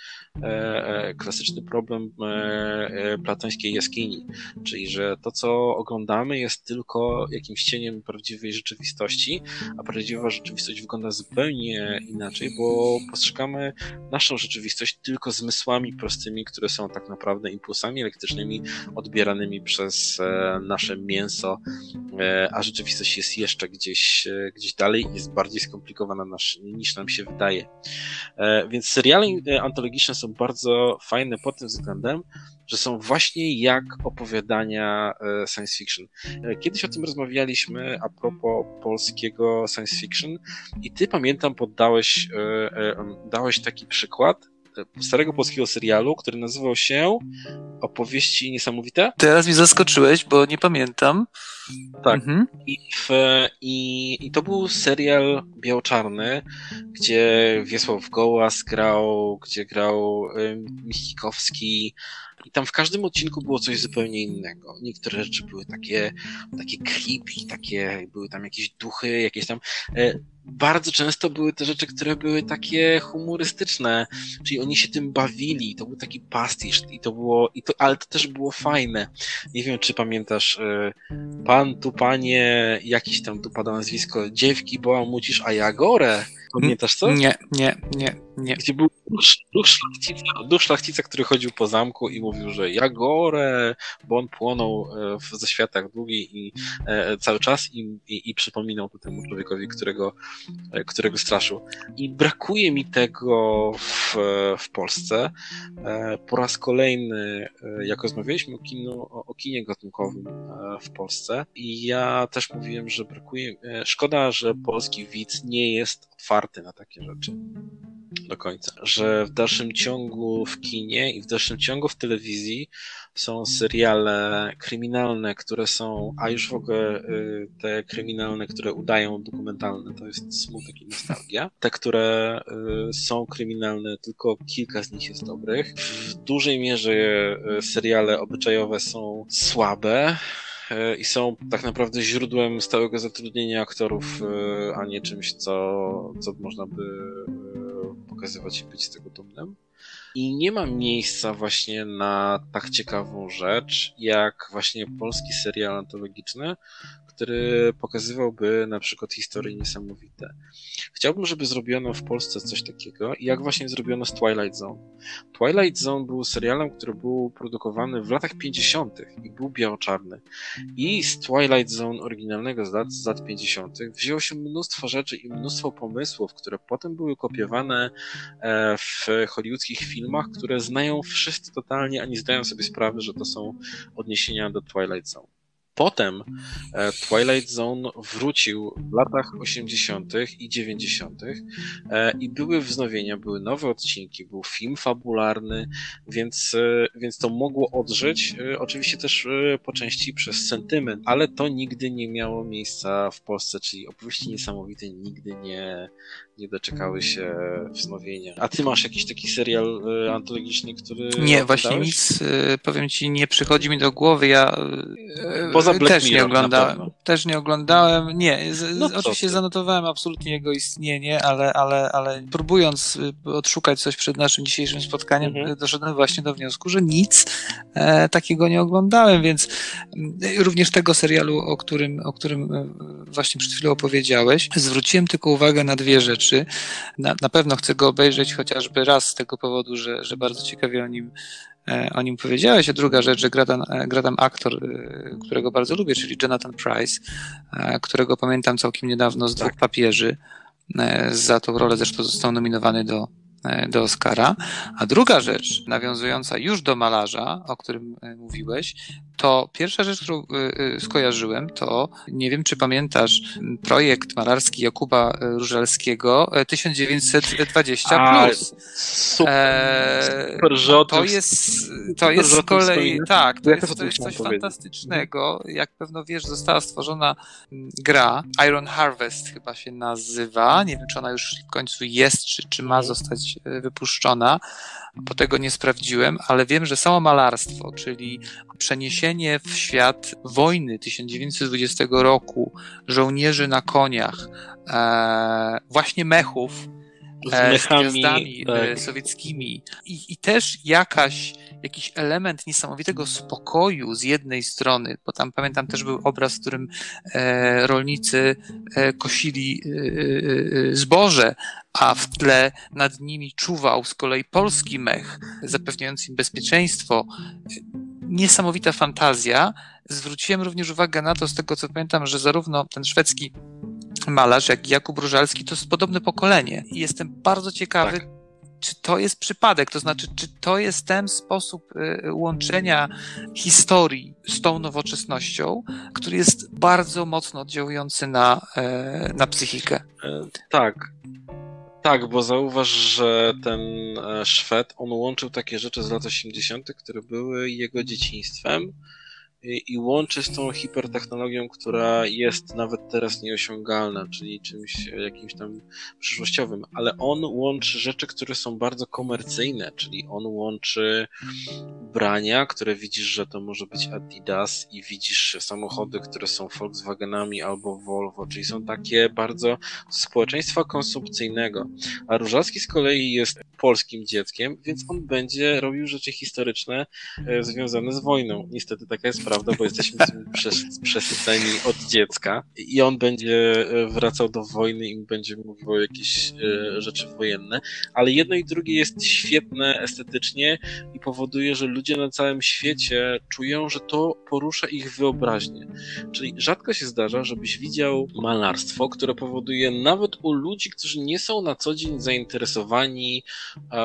e, e, klasyczny problem e, platońskiej jaskini, czyli że to, co oglądamy, jest tylko jakimś cieniem prawdziwej rzeczywistości, a prawdziwa rzeczywistość wygląda zupełnie inaczej, bo postrzegamy naszą rzeczywistość tylko zmysłami prostymi, które są tak naprawdę impulsami elektrycznymi odbieranymi przez nasze mięso, a rzeczywistość jest jeszcze gdzieś, gdzieś dalej i jest bardziej skomplikowana niż nam się wydaje. Więc serial seriale e, antologiczne są bardzo fajne pod tym względem, że są właśnie jak opowiadania e, science fiction. E, kiedyś o tym rozmawialiśmy a propos polskiego science fiction i ty pamiętam poddałeś dałeś taki przykład starego polskiego serialu, który nazywał się Opowieści Niesamowite. Teraz mnie zaskoczyłeś, bo nie pamiętam. Tak. Mhm. I, w, i, I to był serial biało-czarny, gdzie Wiesław Gołas grał, gdzie grał Michikowski, i tam w każdym odcinku było coś zupełnie innego. Niektóre rzeczy były takie, takie creepy, takie, były tam jakieś duchy, jakieś tam. Bardzo często były te rzeczy, które były takie humorystyczne, czyli oni się tym bawili, to był taki pastisz i to było, i to, ale to też było fajne. Nie wiem, czy pamiętasz, e, pan tu, panie, jakiś tam tu pada nazwisko, dziewki, bo mucisz, a ja gorę. Pamiętasz co? Nie, nie, nie, nie. Gdzie był duch szlachcica, duch szlachcica, który chodził po zamku i mówił, że ja gorę, bo on płonął e, w zaświatach długi i e, cały czas i, i, i przypominał to temu człowiekowi, którego, którego straszył. I brakuje mi tego w, w Polsce. Po raz kolejny, jak rozmawialiśmy o, kinu, o kinie gatunkowym w Polsce i ja też mówiłem, że brakuje, szkoda, że polski widz nie jest otwarty na takie rzeczy do końca. Że w dalszym ciągu w kinie i w dalszym ciągu w telewizji są seriale kryminalne, które są, a już w ogóle y, te kryminalne, które udają dokumentalne, to jest smutek i nostalgia. Te, które y, są kryminalne, tylko kilka z nich jest dobrych. W dużej mierze y, seriale obyczajowe są słabe i są tak naprawdę źródłem stałego zatrudnienia aktorów, a nie czymś, co, co można by pokazywać i być z tego dumnym. I nie ma miejsca właśnie na tak ciekawą rzecz, jak właśnie polski serial antologiczny, który pokazywałby na przykład historie niesamowite. Chciałbym, żeby zrobiono w Polsce coś takiego, jak właśnie zrobiono z Twilight Zone. Twilight Zone był serialem, który był produkowany w latach 50. i był biało-czarny. I z Twilight Zone oryginalnego z lat, z lat 50. wzięło się mnóstwo rzeczy i mnóstwo pomysłów, które potem były kopiowane e, w hollywoodzkich filmach, które znają wszyscy totalnie, a nie zdają sobie sprawy, że to są odniesienia do Twilight Zone. Potem e, Twilight Zone wrócił w latach 80. i 90. E, i były wznowienia, były nowe odcinki, był film fabularny, więc, e, więc to mogło odżyć. Oczywiście też po części przez sentyment, ale to nigdy nie miało miejsca w Polsce, czyli opowieści niesamowite nigdy nie, nie doczekały się wznowienia. A ty masz jakiś taki serial antologiczny, który. Nie, właśnie nic, powiem ci, nie przychodzi mi do głowy. Ja. Poza Black też nie oglądałem. Też nie oglądałem. Nie, z, no oczywiście zanotowałem absolutnie jego istnienie, ale, ale, ale próbując y, odszukać coś przed naszym dzisiejszym spotkaniem, mhm. doszedłem właśnie do wniosku, że nic e, takiego nie oglądałem, więc y, również tego serialu, o którym, o którym y, właśnie przed chwilą opowiedziałeś, zwróciłem tylko uwagę na dwie rzeczy. Na, na pewno chcę go obejrzeć chociażby raz z tego powodu, że, że bardzo ciekawie o nim E, o nim powiedziałeś. A druga rzecz, że gra tam, e, gra tam aktor, e, którego bardzo lubię, czyli Jonathan Price, którego pamiętam całkiem niedawno z dwóch papieży. Za tą rolę zresztą został nominowany do, do Oscara. A druga rzecz, nawiązująca już do malarza, o którym mówiłeś, to pierwsza rzecz, którą y, y, skojarzyłem, to nie wiem, czy pamiętasz projekt malarski Jakuba Różalskiego 1920. A, plus. Super, e, super że to jest, to jest z kolei, tak, to jest, to jest coś fantastycznego. Jak pewno wiesz, została stworzona gra Iron Harvest chyba się nazywa. Nie wiem, czy ona już w końcu jest, czy, czy ma mhm. zostać e, wypuszczona bo tego nie sprawdziłem, ale wiem, że samo malarstwo, czyli przeniesienie w świat wojny 1920 roku, żołnierzy na koniach, e, właśnie mechów, z e, mechami, z gwiazdami e, tak. sowieckimi I, i też jakaś, jakiś element niesamowitego spokoju z jednej strony, bo tam pamiętam też był obraz, w którym e, rolnicy e, kosili e, e zboże, a w tle nad nimi czuwał z kolei polski mech, zapewniający im bezpieczeństwo. Niesamowita fantazja. Zwróciłem również uwagę na to, z tego co pamiętam, że zarówno ten szwedzki malarz, jak i Jakub Różalski, to jest podobne pokolenie. I jestem bardzo ciekawy, tak. Czy to jest przypadek, to znaczy, czy to jest ten sposób y, łączenia historii z tą nowoczesnością, który jest bardzo mocno oddziałujący na, e, na psychikę. E, tak. Tak, bo zauważ, że ten e, Szwed, on łączył takie rzeczy z lat 80., które były jego dzieciństwem i łączy z tą hipertechnologią, która jest nawet teraz nieosiągalna, czyli czymś jakimś tam przyszłościowym, ale on łączy rzeczy, które są bardzo komercyjne, czyli on łączy ubrania, które widzisz, że to może być Adidas i widzisz samochody, które są Volkswagenami albo Volvo, czyli są takie bardzo społeczeństwa konsumpcyjnego, a Różalski z kolei jest polskim dzieckiem, więc on będzie robił rzeczy historyczne e, związane z wojną. Niestety taka jest prawda, bo jesteśmy przesyceni od dziecka i on będzie e, wracał do wojny i będzie mówił o jakieś e, rzeczy wojenne, ale jedno i drugie jest świetne estetycznie i powoduje, że ludzie na całym świecie czują, że to porusza ich wyobraźnię. Czyli rzadko się zdarza, żebyś widział malarstwo, które powoduje nawet u ludzi, którzy nie są na co dzień zainteresowani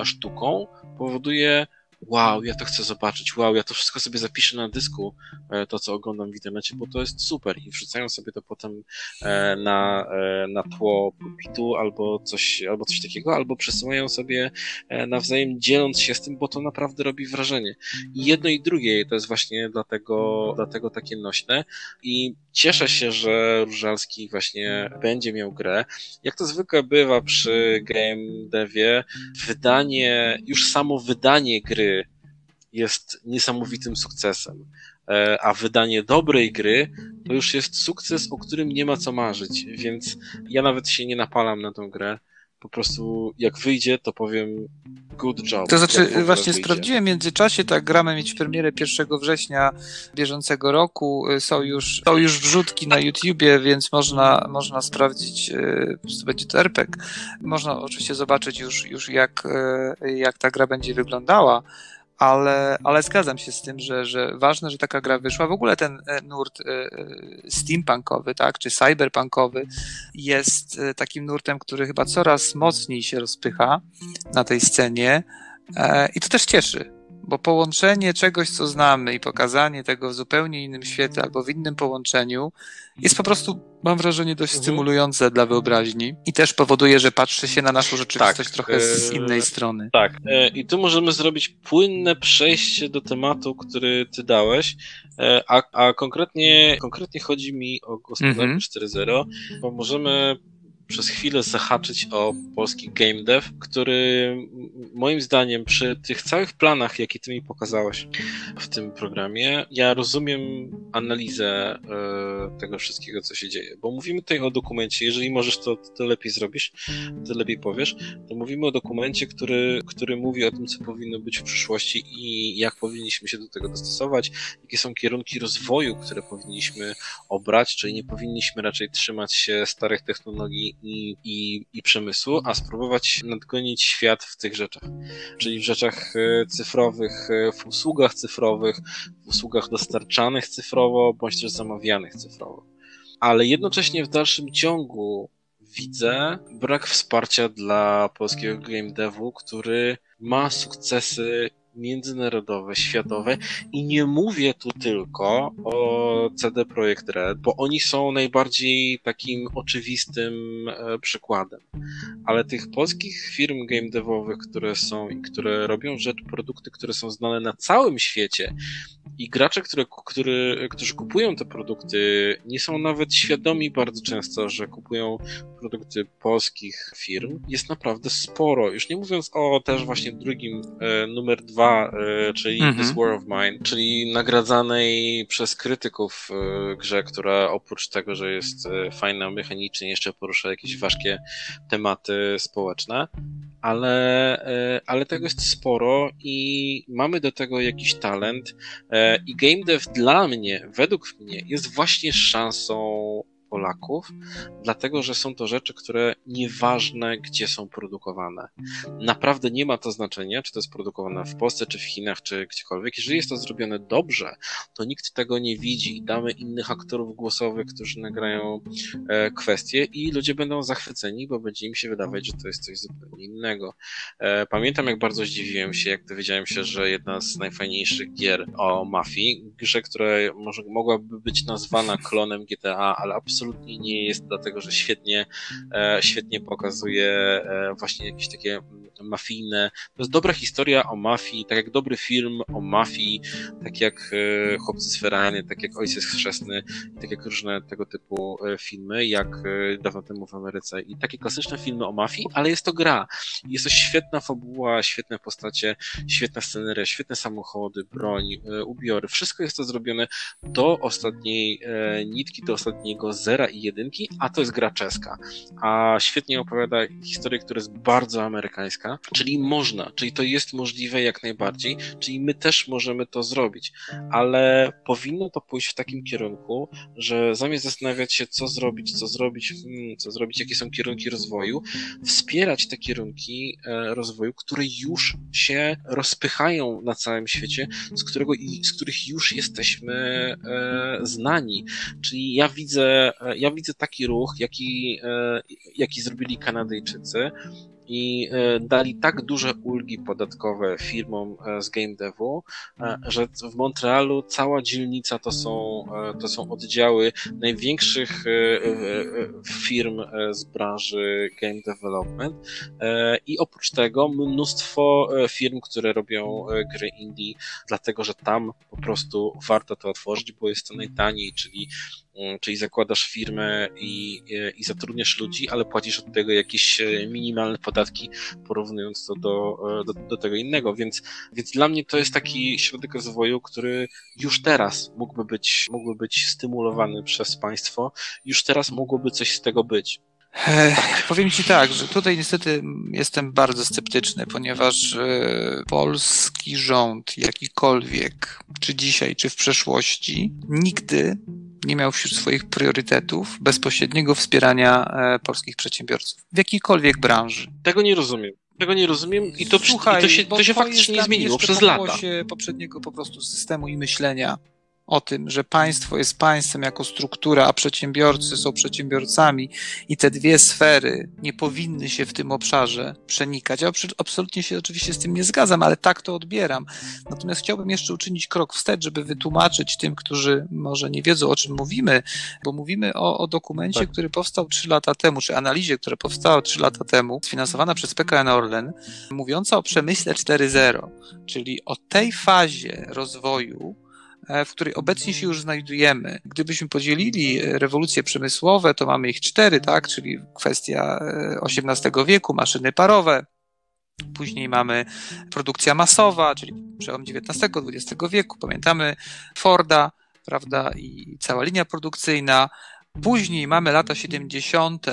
sztuką, powoduje wow, ja to chcę zobaczyć, wow, ja to wszystko sobie zapiszę na dysku, e, to co oglądam w internecie, bo to jest super i wrzucają sobie to potem e, na, e, na tło pulpitu albo coś, albo coś takiego, albo przesyłają sobie nawzajem dzieląc się z tym, bo to naprawdę robi wrażenie. I jedno i drugie to jest właśnie dlatego, dlatego takie nośne i cieszę się, że Różalski właśnie będzie miał grę. Jak to zwykle bywa przy game devie, wydanie, już samo wydanie gry jest niesamowitym sukcesem. E, a wydanie dobrej gry to już jest sukces, o którym nie ma co marzyć, więc ja nawet się nie napalam na tą grę po prostu jak wyjdzie, to powiem good job. To znaczy, właśnie wyjdzie. sprawdziłem w międzyczasie, tak, gramy mieć premierę 1 września bieżącego roku, są już, są już wrzutki na YouTubie, więc można, można sprawdzić, y, po prostu będzie to RPG. Można oczywiście zobaczyć już, już jak, y, jak ta gra będzie wyglądała ale, ale zgadzam się z tym, że, że ważne, że taka gra wyszła. W ogóle ten e, nurt e, e, steampunkowy, tak, czy cyberpunkowy jest takim nurtem, który chyba coraz mocniej się rozpycha na tej scenie i to też cieszy, bo połączenie czegoś, co znamy i pokazanie tego w zupełnie innym świetle albo w innym połączeniu jest po prostu, mam wrażenie, dość mhm. stymulujące dla wyobraźni i też powoduje, że patrzy się na naszą rzeczywistość tak, trochę z innej strony. Tak. E, I tu możemy zrobić płynne przejście do tematu, który ty dałeś, e, a, a konkretnie, konkretnie chodzi mi o gospodarkę mhm. 4.0, bo możemy przez chwilę zahaczyć o polski game dev, który moim zdaniem przy tych całych planach, jakie ty mi pokazałeś w tym programie, ja rozumiem analizę e, tego wszystkiego, co się dzieje, bo mówimy tutaj o dokumencie, jeżeli możesz to, lepiej zrobisz, to lepiej powiesz, to mówimy o dokumencie, który, który mówi o tym, co powinno być w przyszłości i jak powinniśmy się do tego dostosować, jakie są kierunki rozwoju, które powinniśmy obrać, czyli nie powinniśmy raczej trzymać się starych technologii i, i, i przemysłu, a spróbować nadgonić świat w tych rzeczach. Czyli w rzeczach e, cyfrowych, e, w usługach cyfrowych, w usługach dostarczanych cyfrowo, bądź też zamawianych cyfrowo. Ale jednocześnie w dalszym ciągu widzę brak wsparcia dla polskiego game devu, który ma sukcesy międzynarodowe, światowe i nie mówię tu tylko o CD Projekt Red, bo oni są najbardziej takim oczywistym e, przykładem. Ale tych polskich firm game devowych, które są i które robią rzecz, produkty, które są znane na całym świecie i gracze, które, które, którzy kupują te produkty, nie są nawet świadomi bardzo często, że kupują produkty polskich firm, jest naprawdę sporo. Już nie mówiąc o też właśnie drugim, e, numer dwa, e, czyli mhm. This War of Mine, czyli nagradzanej przez krytyków e, grze, która oprócz tego, że jest e, fajna mechanicznie, jeszcze porusza jakieś ważkie tematy społeczne, ale, e, ale tego jest sporo i mamy do tego jakiś talent e, i game dev dla mnie, według mnie, jest właśnie szansą Polaków, dlatego że są to rzeczy, które nieważne gdzie są produkowane. Naprawdę nie ma to znaczenia, czy to jest produkowane w Polsce, czy w Chinach, czy gdziekolwiek. Jeżeli jest to zrobione dobrze, to nikt tego nie widzi damy innych aktorów głosowych, którzy nagrają e, kwestie i ludzie będą zachwyceni, bo będzie im się wydawać, że to jest coś zupełnie innego. E, pamiętam, jak bardzo zdziwiłem się, jak dowiedziałem się, że jedna z najfajniejszych gier o mafii, grze, która może, mogłaby być nazwana klonem GTA, ale absolutnie absolutnie nie jest, dlatego że świetnie, e, świetnie pokazuje e, właśnie jakieś takie mafijne. To jest dobra historia o mafii, tak jak dobry film o mafii, tak jak e, Chłopcy z Ferrany, tak jak Ojciec Chrzestny, tak jak różne tego typu filmy, jak dawno temu w Ameryce. I takie klasyczne filmy o mafii, ale jest to gra. Jest to świetna fabuła, świetne postacie, świetna sceneria, świetne samochody, broń, ubiory. Wszystko jest to zrobione do ostatniej nitki, do ostatniego zera i jedynki, a to jest gra czeska. A świetnie opowiada historię, która jest bardzo amerykańska, czyli można, czyli to jest możliwe jak najbardziej, czyli my też możemy to zrobić, ale powinno to pójść w takim kierunku, że zamiast zastanawiać się, co zrobić, co zrobić, hmm, co zrobić, jakie są kierunki rozwoju, wspierać te kierunki e, rozwoju, które już się rozpychają na całym świecie, z, którego, z których już jesteśmy e, znani. Czyli ja widzę ja widzę taki ruch, jaki, e, jaki zrobili Kanadyjczycy i e, dali tak duże ulgi podatkowe firmom z game devu, że w Montrealu cała dzielnica to są, to są oddziały największych firm z branży game development. I oprócz tego mnóstwo firm, które robią gry indie, dlatego że tam po prostu warto to otworzyć, bo jest to najtaniej, czyli czyli zakładasz firmę i, i zatrudniasz ludzi, ale płacisz od tego jakieś e, minimalne podatki, porównując to do, e, do, do, tego innego. Więc, więc dla mnie to jest taki środek rozwoju, który już teraz mógłby być, mógłby być stymulowany przez państwo, już teraz mogłoby coś z tego być. Powiem Ci tak, że tutaj niestety jestem bardzo sceptyczny, ponieważ e, polski rząd, jakikolwiek, czy dzisiaj, czy w przeszłości, nigdy nie miał wśród swoich priorytetów bezpośredniego wspierania e, polskich przedsiębiorców w jakiejkolwiek branży. Tego nie rozumiem. Tego nie rozumiem i to, Słuchaj, i to się, to się faktycznie nie zmieniło przez lata. poprzedniego po prostu systemu i myślenia o tym, że państwo jest państwem jako struktura, a przedsiębiorcy są przedsiębiorcami i te dwie sfery nie powinny się w tym obszarze przenikać. Ja absolutnie się oczywiście z tym nie zgadzam, ale tak to odbieram. Natomiast chciałbym jeszcze uczynić krok wstecz, żeby wytłumaczyć tym, którzy może nie wiedzą, o czym mówimy, bo mówimy o, o dokumencie, tak. który powstał trzy lata temu, czy analizie, która powstała trzy lata temu, sfinansowana przez PKN Orlen, mówiąca o przemyśle 4.0, czyli o tej fazie rozwoju, w której obecnie się już znajdujemy. Gdybyśmy podzielili e, rewolucje przemysłowe, to mamy ich cztery, tak? Czyli kwestia XVIII e, wieku, maszyny parowe, Później mamy produkcja masowa, czyli przełom XIX-XX wieku. Pamiętamy Forda, prawda, i cała linia produkcyjna. Później mamy lata 70.,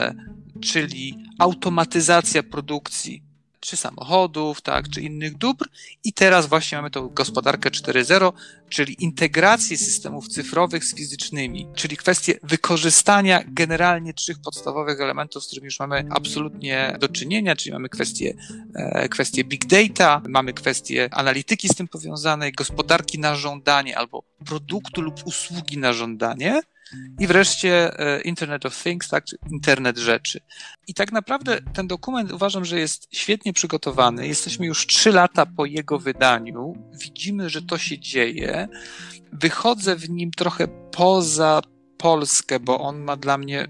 czyli automatyzacja produkcji czy samochodów, tak, czy innych dóbr. I teraz właśnie mamy tą gospodarkę 4.0, czyli integrację systemów cyfrowych z fizycznymi, czyli kwestię wykorzystania generalnie trzech podstawowych elementów, z którymi już mamy absolutnie do czynienia, czyli mamy kwestię, e, kwestię big data, mamy kwestię analityki z tym powiązanej, gospodarki na żądanie albo produktu lub usługi na żądanie I wreszcie e, Internet of Things, tak, internet rzeczy. I tak naprawdę ten dokument uważam, że jest świetnie przygotowany. Jesteśmy już trzy lata po jego wydaniu. Widzimy, że to się dzieje. Wychodzę w nim trochę poza Polskę, bo on ma dla mnie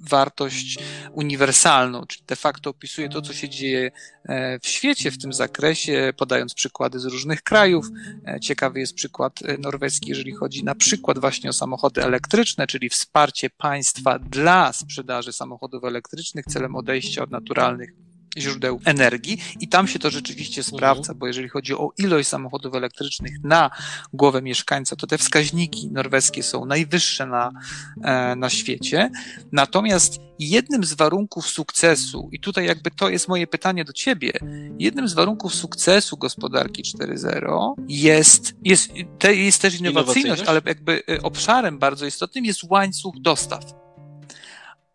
wartość uniwersalną, czyli de facto opisuje to, co się dzieje e, w świecie w tym zakresie, podając przykłady z różnych krajów. E, ciekawy jest przykład e, norweski, jeżeli chodzi na przykład właśnie o samochody elektryczne, czyli wsparcie państwa dla sprzedaży samochodów elektrycznych celem odejścia od naturalnych źródeł energii i tam się to rzeczywiście mhm. sprawdza, bo jeżeli chodzi o ilość samochodów elektrycznych na głowę mieszkańca, to te wskaźniki norweskie są najwyższe na, e, na świecie. Natomiast jednym z warunków sukcesu, i tutaj jakby to jest moje pytanie do ciebie, jednym z warunków sukcesu gospodarki 4.0 jest, jest, jest też innowacyjność, ale jakby e, obszarem bardzo istotnym jest łańcuch dostaw.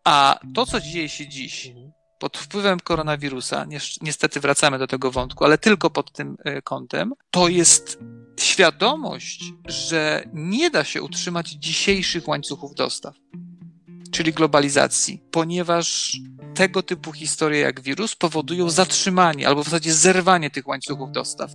A to, co dzieje się dziś, mhm pod wpływem koronawirusa, niestety wracamy do tego wątku, ale tylko pod tym e, kątem, to jest świadomość, że nie da się utrzymać dzisiejszych łańcuchów dostaw, czyli globalizacji, ponieważ tego typu historie jak wirus powodują zatrzymanie albo w zasadzie zerwanie tych łańcuchów dostaw.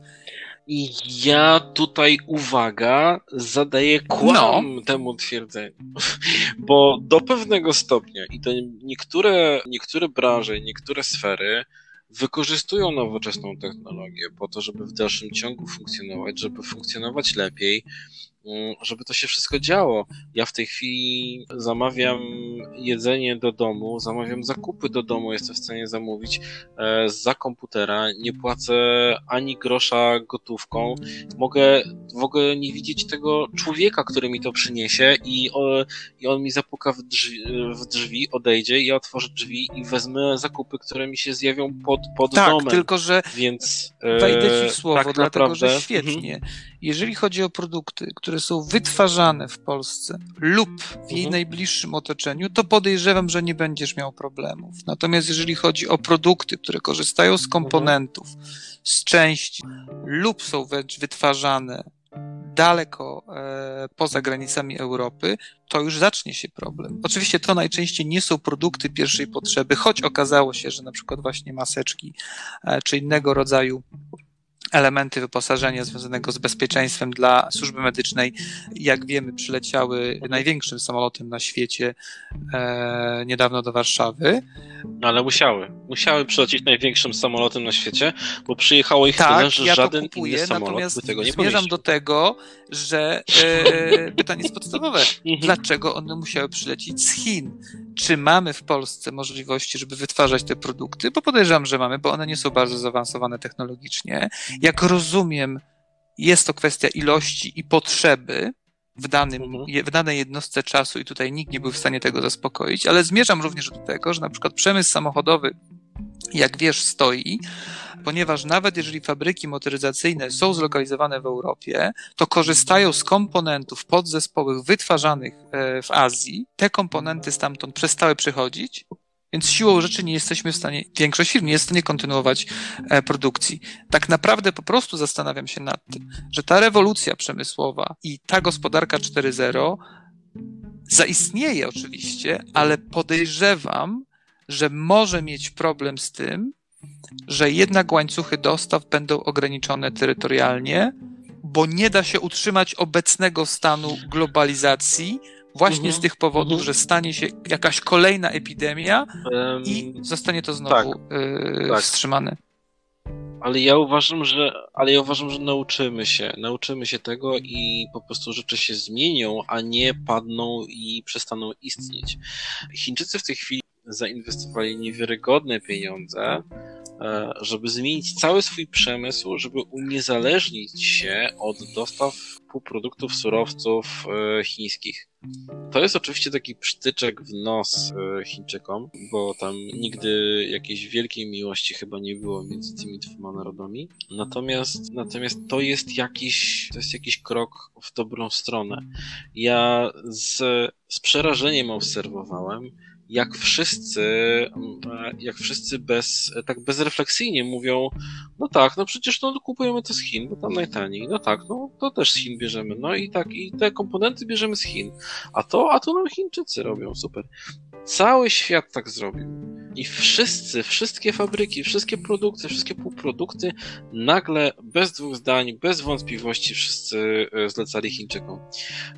I ja tutaj, uwaga, zadaję kłam no. temu twierdzeniu. Bo do pewnego stopnia, i to niektóre, niektóre branże, niektóre sfery wykorzystują nowoczesną technologię po to, żeby w dalszym ciągu funkcjonować, żeby funkcjonować lepiej, żeby to się wszystko działo. Ja w tej chwili zamawiam jedzenie do domu, zamawiam zakupy do domu, jestem w stanie zamówić e, za komputera, nie płacę ani grosza gotówką, mogę w ogóle nie widzieć tego człowieka, który mi to przyniesie i, i on mi zapuka w drzwi, w drzwi, odejdzie, ja otworzę drzwi i wezmę zakupy, które mi się zjawią pod, pod tak, domem. Tak, tylko że Więc, e, wejdę ci słowo, tak dlatego naprawdę, że świetnie. Mhm. Jeżeli chodzi o produkty, które są wytwarzane w Polsce lub w jej mhm. najbliższym otoczeniu, to podejrzewam, że nie będziesz miał problemów. Natomiast jeżeli chodzi o produkty, które korzystają z komponentów, z części lub są wręcz wytwarzane daleko e, poza granicami Europy, to już zacznie się problem. Oczywiście to najczęściej nie są produkty pierwszej potrzeby, choć okazało się, że na przykład właśnie maseczki e, czy innego rodzaju elementy wyposażenia związanego z bezpieczeństwem dla służby medycznej, jak wiemy, przyleciały największym samolotem na świecie e, niedawno do Warszawy. No ale musiały. Musiały przylecieć największym samolotem na świecie, bo przyjechało ich tak, tyle, że ja żaden kupuję, inny samolot natomiast by tego nie zmierzam pomieścił. do tego, że e, pytanie jest podstawowe. Mhm. Dlaczego one musiały przylecieć z Chin? Czy mamy w Polsce możliwości, żeby wytwarzać te produkty? Bo podejrzewam, że mamy, bo one nie są bardzo zaawansowane technologicznie. Jak rozumiem, jest to kwestia ilości i potrzeby w, danym, mhm. w danej jednostce czasu i tutaj nikt nie był w stanie tego zaspokoić, ale zmierzam również do tego, że na przykład przemysł samochodowy, jak wiesz, stoi, ponieważ nawet jeżeli fabryki motoryzacyjne są zlokalizowane w Europie, to korzystają z komponentów podzespołów wytwarzanych e, w Azji. Te komponenty stamtąd przestały przychodzić więc siłą rzeczy nie jesteśmy w stanie, większość firm nie jest w stanie kontynuować e, produkcji. Tak naprawdę po prostu zastanawiam się nad tym, że ta rewolucja przemysłowa i ta gospodarka 4.0 zaistnieje oczywiście, ale podejrzewam, że może mieć problem z tym, że jednak łańcuchy dostaw będą ograniczone terytorialnie, bo nie da się utrzymać obecnego stanu globalizacji, Właśnie mhm. z tych powodów, mhm. że stanie się jakaś kolejna epidemia um, i zostanie to znowu tak, yy, tak. wstrzymane. Ale ja uważam, że, ale ja uważam, że nauczymy się, nauczymy się tego i po prostu rzeczy się zmienią, a nie padną i przestaną istnieć. Chińczycy w tej chwili zainwestowali niewiarygodne pieniądze E, żeby zmienić cały swój przemysł, żeby uniezależnić się od dostaw półproduktów, surowców e, chińskich. To jest oczywiście taki psztyczek w nos e, Chińczykom, bo tam nigdy jakiejś wielkiej miłości chyba nie było między tymi dwoma narodami. Natomiast, natomiast to jest jakiś, to jest jakiś krok w dobrą stronę. Ja z, z przerażeniem obserwowałem, jak wszyscy, jak wszyscy bez, tak bezrefleksyjnie mówią, no tak, no przecież no kupujemy to z Chin, bo tam najtaniej, no tak, no to też z Chin bierzemy, no i tak, i te komponenty bierzemy z Chin, a to, a to nam Chińczycy robią, super. Cały świat tak zrobił. I wszyscy, wszystkie fabryki, wszystkie produkty, wszystkie półprodukty nagle, bez dwóch zdań, bez wątpliwości wszyscy e, zlecali Chińczykom.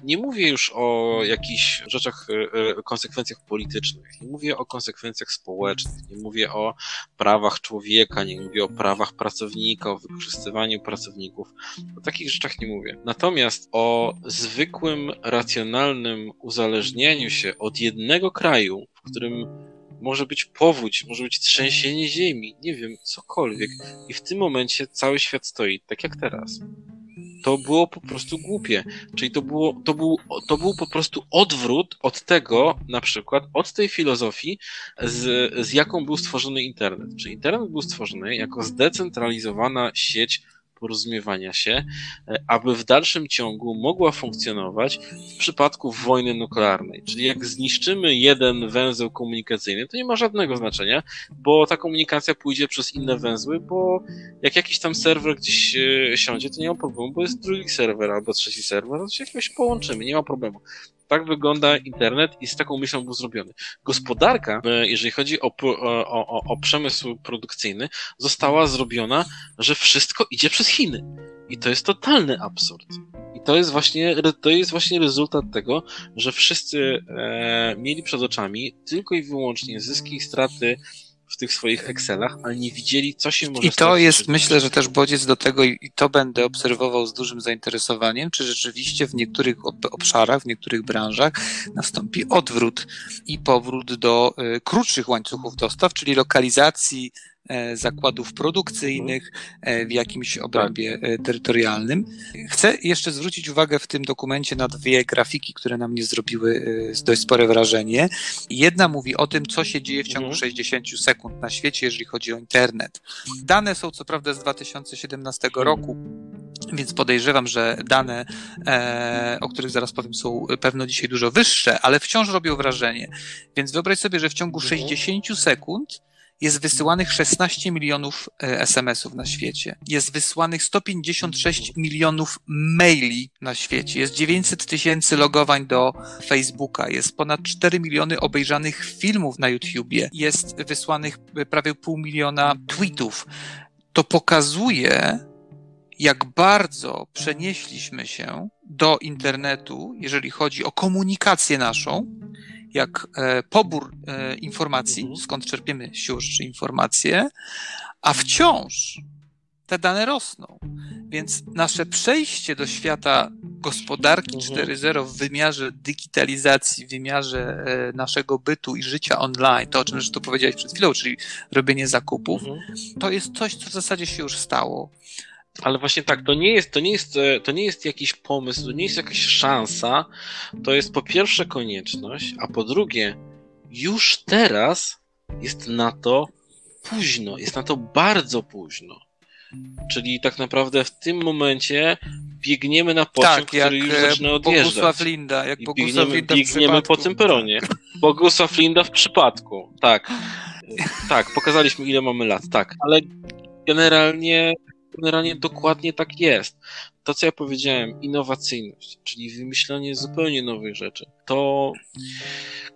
Nie mówię już o jakichś rzeczach, e, e, konsekwencjach politycznych, nie mówię o konsekwencjach społecznych, nie mówię o prawach człowieka, nie mówię o prawach pracownika, o wykorzystywaniu pracowników. O takich rzeczach nie mówię. Natomiast o zwykłym, racjonalnym uzależnieniu się od jednego kraju, w którym może być powódź, może być trzęsienie ziemi, nie wiem, cokolwiek. I w tym momencie cały świat stoi, tak jak teraz. To było po prostu głupie. Czyli to, było, to, był, to był po prostu odwrót od tego, na przykład, od tej filozofii, z, z jaką był stworzony internet. Czyli internet był stworzony jako zdecentralizowana sieć porozumiewania się, e, aby w dalszym ciągu mogła funkcjonować w przypadku wojny nuklearnej. Czyli jak zniszczymy jeden węzeł komunikacyjny, to nie ma żadnego znaczenia, bo ta komunikacja pójdzie przez inne węzły, bo jak jakiś tam serwer gdzieś e, siądzie, to nie ma problemu, bo jest drugi serwer albo trzeci serwer, to się jakoś połączymy, nie ma problemu. Tak wygląda internet i z taką myślą był zrobiony. Gospodarka, e, jeżeli chodzi o, o, o, o przemysł produkcyjny, została zrobiona, że wszystko idzie przez Chiny. I to jest totalny absurd. I to jest właśnie, to jest właśnie rezultat tego, że wszyscy e, mieli przed oczami tylko i wyłącznie zyski i straty w tych swoich Excelach, ale nie widzieli, co się może I to jest, myślę, że też bodziec do tego, i to będę obserwował z dużym zainteresowaniem, czy rzeczywiście w niektórych obszarach, w niektórych branżach nastąpi odwrót i powrót do y, krótszych łańcuchów dostaw, czyli lokalizacji zakładów produkcyjnych e, w jakimś obrębie e, terytorialnym. Chcę jeszcze zwrócić uwagę w tym dokumencie na dwie grafiki, które na mnie zrobiły dość spore wrażenie. Jedna mówi o tym, co się dzieje w ciągu 60 mhm. sekund na świecie, jeżeli chodzi o internet. Dane są co prawda z 2017 roku, więc podejrzewam, że dane, e, o których zaraz powiem, są pewno dzisiaj dużo wyższe, ale wciąż robią wrażenie. Więc wyobraź sobie, że w ciągu 60 mhm. sekund jest wysyłanych 16 milionów e, SMS-ów na świecie. Jest wysłanych 156 milionów maili na świecie. Jest 900 tysięcy logowań do Facebooka. Jest ponad 4 miliony obejrzanych filmów na YouTubie. Jest wysłanych prawie pół miliona tweetów. To pokazuje, jak bardzo przenieśliśmy się do internetu, jeżeli chodzi o komunikację naszą, jak e, pobór e, informacji, mhm. skąd czerpiemy siłą rzeczy informacje, a wciąż te dane rosną. Więc nasze przejście do świata gospodarki 4.0 mhm. w wymiarze digitalizacji, w wymiarze e, naszego bytu i życia online, to o czym zresztą powiedziałeś przed chwilą, czyli robienie zakupów, mhm. to jest coś, co w zasadzie się już stało. Ale właśnie tak, to nie jest, to nie jest, e, to nie jest jakiś pomysł, to nie jest jakaś szansa. To jest po pierwsze konieczność, a po drugie, już teraz jest na to późno, jest na to bardzo późno. Czyli tak naprawdę w tym momencie biegniemy na pociąg, tak, który już e, zaczyna odjeżdżać. Bogusław Linda, jak Bogusław biegniemy, Linda biegniemy po tym peronie. Bogusław Linda w przypadku, tak. Tak, pokazaliśmy ile mamy lat, tak. Ale generalnie generalnie dokładnie tak jest. To, co ja powiedziałem, innowacyjność, czyli wymyślanie zupełnie nowych rzeczy, to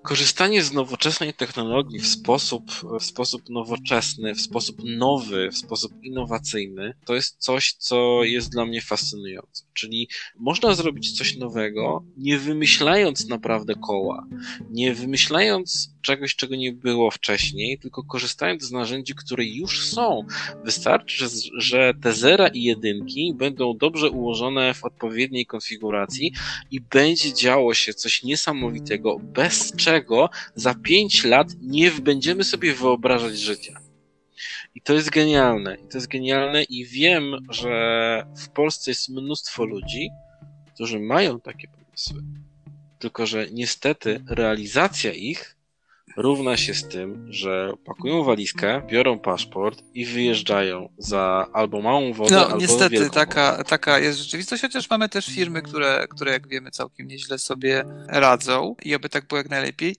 korzystanie z nowoczesnej technologii w sposób, w sposób nowoczesny, w sposób nowy, w sposób innowacyjny, to jest coś, co jest dla mnie fascynujące. Czyli można zrobić coś nowego, nie wymyślając naprawdę koła, nie wymyślając czegoś, czego nie było wcześniej, tylko korzystając z narzędzi, które już są. Wystarczy, że te zera i jedynki będą dobrze ułożone w odpowiedniej konfiguracji i będzie działo się coś niesamowitego, bez czego za pięć lat nie będziemy sobie wyobrażać życia. I to jest genialne. I to jest genialne i wiem, że w Polsce jest mnóstwo ludzi, którzy mają takie pomysły. Tylko, że niestety realizacja ich równa się z tym, że pakują walizkę, biorą paszport i wyjeżdżają za albo małą wodę, no, albo niestety, wielką taka, wodę. taka jest rzeczywistość, chociaż mamy też firmy, które, które, jak wiemy, całkiem nieźle sobie radzą i aby tak było jak najlepiej.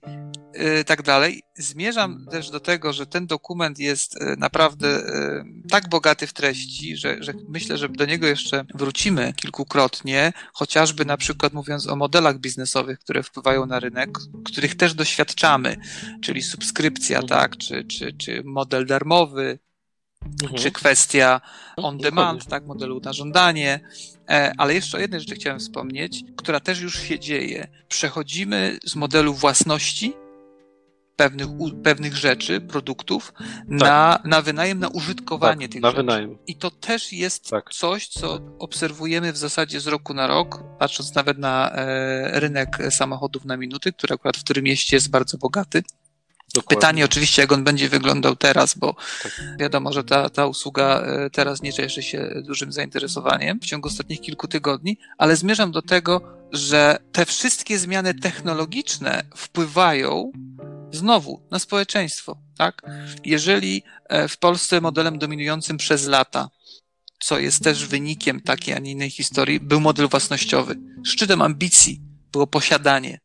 y, tak dalej. Zmierzam też do tego, że ten dokument jest y, naprawdę tak bogaty w treści, że, że myślę, że do niego jeszcze wrócimy kilkukrotnie, chociażby na przykład mówiąc o modelach biznesowych, które wpływają na rynek, których też doświadczamy, czyli subskrypcja, mhm. tak, czy, czy, czy model darmowy, mhm. czy kwestia no, on demand, tak, modelu na żądanie. E, ale jeszcze o jednej rzeczy chciałem wspomnieć, która też już się dzieje. Przechodzimy z modelu własności pewnych, pewnych rzeczy, produktów, tak. na, na wynajem, na użytkowanie tak, tych na rzeczy. Wynajem. I to też jest tak. coś, co obserwujemy w zasadzie z roku na rok, patrząc nawet na e, rynek samochodów na minuty, który akurat w którym mieście jest bardzo bogaty. Dokładnie. Pytanie oczywiście, jak on będzie wyglądał teraz, bo tak. wiadomo, że ta, ta usługa e, teraz nie cieszy się dużym zainteresowaniem w ciągu ostatnich kilku tygodni, ale zmierzam do tego, że te wszystkie zmiany technologiczne wpływają znowu na społeczeństwo, tak? Jeżeli e, w Polsce modelem dominującym przez lata, co jest też wynikiem takiej, a nie innej historii, był model własnościowy. Szczytem ambicji było posiadanie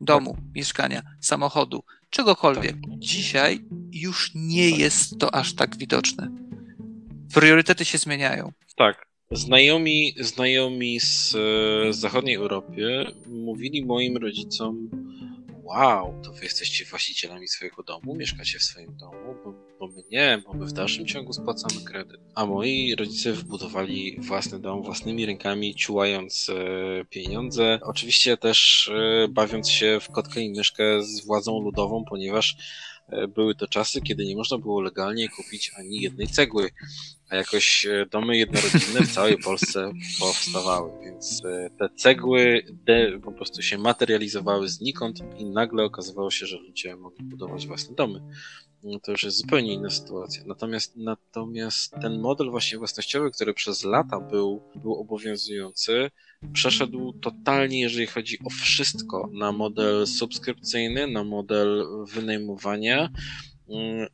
domu, mieszkania, samochodu, czegokolwiek. Dzisiaj już nie jest to aż tak widoczne. Priorytety się zmieniają. Tak. Znajomi, znajomi z, z zachodniej Europy mówili moim rodzicom, wow, to wy jesteście właścicielami swojego domu, mieszkacie w swoim domu, bo, bo my nie, bo my w dalszym ciągu spłacamy kredyt. A moi rodzice wybudowali własny dom własnymi rękami, ciułając e, pieniądze. Oczywiście też e, bawiąc się w kotkę i myszkę z władzą ludową, ponieważ były to czasy, kiedy nie można było legalnie kupić ani jednej cegły a jakoś e, domy jednorodzinne w całej Polsce powstawały, więc e, te cegły po prostu się materializowały znikąd i nagle okazywało się, że ludzie mogli budować własne domy. No to już jest zupełnie inna sytuacja. Natomiast, natomiast ten model właśnie własnościowy, który przez lata był, był obowiązujący, przeszedł totalnie, jeżeli chodzi o wszystko, na model subskrypcyjny, na model wynajmowania,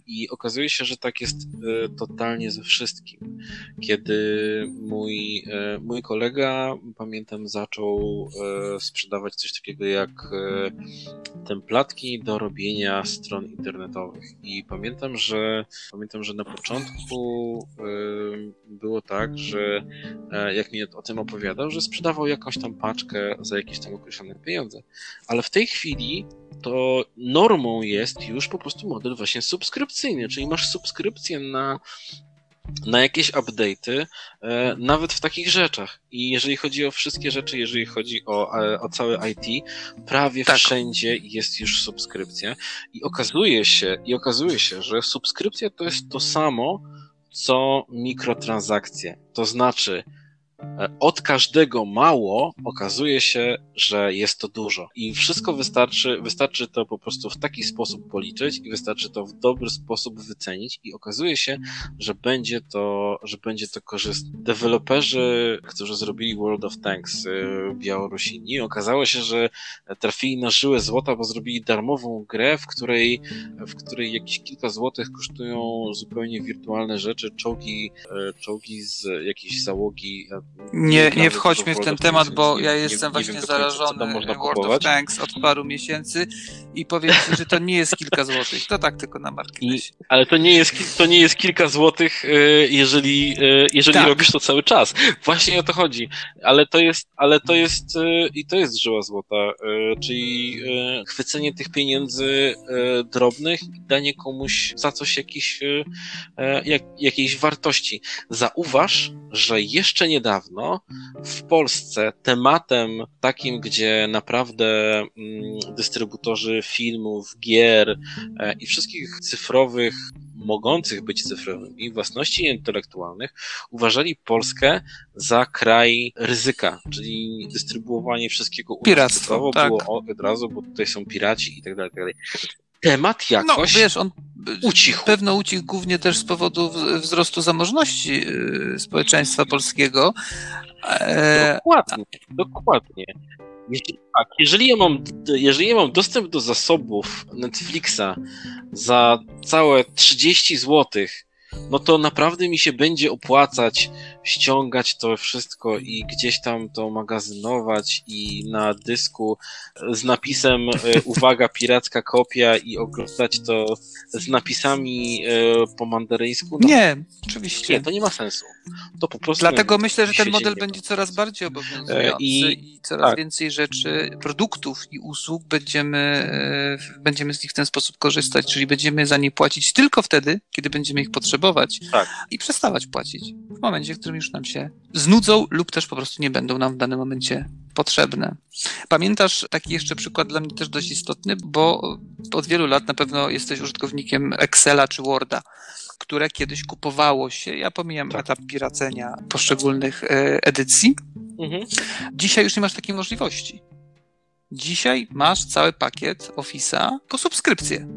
I okazuje się, że tak jest e, totalnie ze wszystkim. Kiedy mój, e, mój kolega, pamiętam, zaczął e, sprzedawać coś takiego jak templatki do robienia stron internetowych. I pamiętam, że pamiętam, że na początku było tak, że jak mi o tym opowiadał, że sprzedawał jakąś tam paczkę za jakieś tam określone pieniądze. Ale w tej chwili to normą jest już po prostu model właśnie subskrypcyjny, czyli masz subskrypcję na na jakieś update'y, e, nawet w takich rzeczach. I jeżeli chodzi o wszystkie rzeczy, jeżeli chodzi o, e, o całe IT, prawie tak. wszędzie jest już subskrypcja. I okazuje się, i okazuje się, że subskrypcja to jest to samo, co mikrotransakcje. To znaczy, od każdego mało okazuje się, że jest to dużo. I wszystko wystarczy, wystarczy to po prostu w taki sposób policzyć i wystarczy to w dobry sposób wycenić i okazuje się, że będzie to, że będzie to korzystne. Deweloperzy, którzy zrobili World of Tanks e, Białorusini, okazało się, że trafili na żyłę złota, bo zrobili darmową grę, w której, w której jakieś kilka złotych kosztują zupełnie wirtualne rzeczy, czołgi, e, czołgi z jakiejś załogi nie, nie wchodźmy w ten temat, bo ja jestem właśnie zarażony World of Tanks od paru miesięcy i powiem ci, że to nie jest kilka złotych. To tak tylko na marginesie. Ale to nie jest, to nie jest kilka złotych, e, jeżeli, e, jeżeli tak. robisz to cały czas. Właśnie o to chodzi. Ale to jest, ale to jest e, i to jest żyła złota, czyli chwycenie tych pieniędzy drobnych i danie komuś za coś jakiś, jak, jakiejś wartości. Zauważ, że jeszcze niedawno w Polsce tematem takim, gdzie naprawdę mm, dystrybutorzy filmów, gier e, i wszystkich cyfrowych mogących być cyfrowymi własności intelektualnych uważali Polskę za kraj ryzyka, czyli dystrybuowanie wszystkiego Piractwo, tak. było od razu, bo tutaj są piraci i tak dalej, tak dalej temat jakoś no, wiesz, on ucichł. Pewno ucichł głównie też z powodu wzrostu zamożności y, społeczeństwa polskiego. Dokładnie, dokładnie. Jeśli, tak, jeżeli ja, mam, jeżeli ja mam dostęp do zasobów Netflixa za całe 30 zł no to naprawdę mi się będzie opłacać ściągać to wszystko i gdzieś tam to magazynować i na dysku z napisem e, uwaga, piracka kopia i oglądać to z napisami e, po mandaryńsku. No, nie, oczywiście. Nie, to nie ma sensu. To po prostu Dlatego myślę, że ten model będzie coraz bardziej obowiązujący i, i coraz tak. więcej rzeczy, produktów i usług będziemy, e, będziemy z nich w ten sposób korzystać, czyli będziemy za nie płacić tylko wtedy, kiedy będziemy ich potrzebować tak. i przestawać płacić w momencie, w którym już nam się znudzą lub też po prostu nie będą nam w danym momencie potrzebne. Pamiętasz taki jeszcze przykład dla mnie też dość istotny, bo od wielu lat na pewno jesteś użytkownikiem Excela czy Worda które kiedyś kupowało się, ja pomijam tak. etap piracenia poszczególnych e, edycji, mhm. dzisiaj już nie masz takiej możliwości. Dzisiaj masz cały pakiet Office'a po subskrypcję.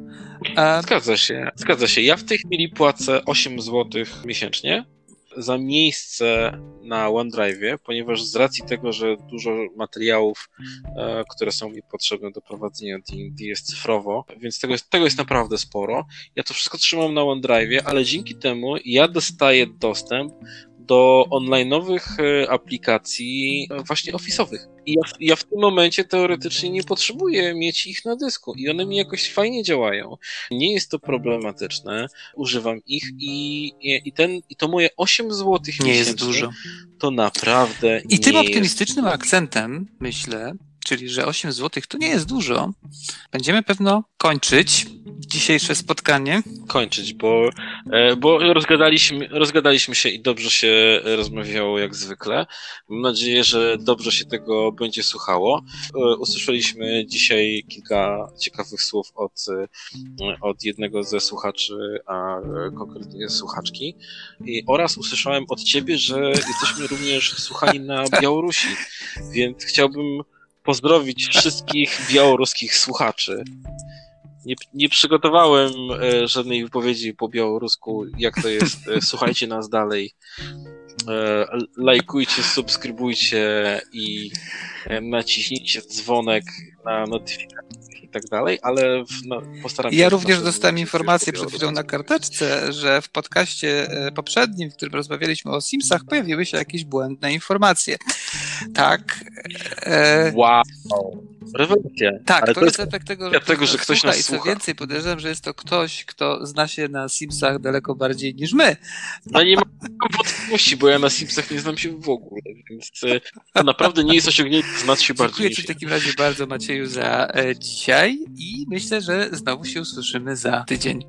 E... Zgadza się, zgadza się. Ja w tej chwili płacę 8 zł miesięcznie za miejsce na OneDrive, ponieważ z racji tego, że dużo materiałów, e, które są mi potrzebne do prowadzenia D&D jest cyfrowo, więc tego jest, tego jest naprawdę sporo. Ja to wszystko trzymam na OneDrive, ale dzięki temu ja dostaję dostęp do online'owych e, aplikacji e, właśnie office'owych. Ja, ja, w tym momencie teoretycznie nie potrzebuję mieć ich na dysku i one mi jakoś fajnie działają. Nie jest to problematyczne, używam ich i, i, ten, i to moje 8 zł nie jest dużo. To naprawdę I tym optymistycznym jest... akcentem, myślę, czyli że 8 zł to nie jest dużo, będziemy pewno kończyć dzisiejsze spotkanie. Kończyć, bo, e, bo rozgadaliśmy, rozgadaliśmy się i dobrze się rozmawiało jak zwykle. Mam nadzieję, że dobrze się tego będzie słuchało. E, usłyszeliśmy dzisiaj kilka ciekawych słów od, e, od jednego ze słuchaczy, a konkretnie słuchaczki. I, oraz usłyszałem od ciebie, że jesteśmy również słuchani na Białorusi, więc chciałbym pozdrowić wszystkich białoruskich słuchaczy. Nie, nie przygotowałem e, żadnej wypowiedzi po białorusku, jak to jest. E, słuchajcie nas dalej. E, lajkujcie, subskrybujcie i naciśnijcie dzwonek na notyfikacje i tak dalej, ale no, postaram się... Ja również dostałem informację przed chwilą na karteczce, że w podcaście e, poprzednim, w którym rozmawialiśmy o Simsach, pojawiły się jakieś błędne informacje. Tak. E... Wow. Rewelacja. Tak, Ale to, jest efekt tego, że, tego, że ktoś nas słucha. I co więcej, podejrzewam, że jest to ktoś, kto zna się na Simsach daleko bardziej niż my. No nie mam wątpliwości, bo ja na Simsach nie znam się w ogóle, więc e, to naprawdę nie jest osiągnięcie znać się bardziej Dziękuję Ci w takim razie bardzo, Macieju, za e, dzisiaj i myślę, że znowu się usłyszymy za tydzień.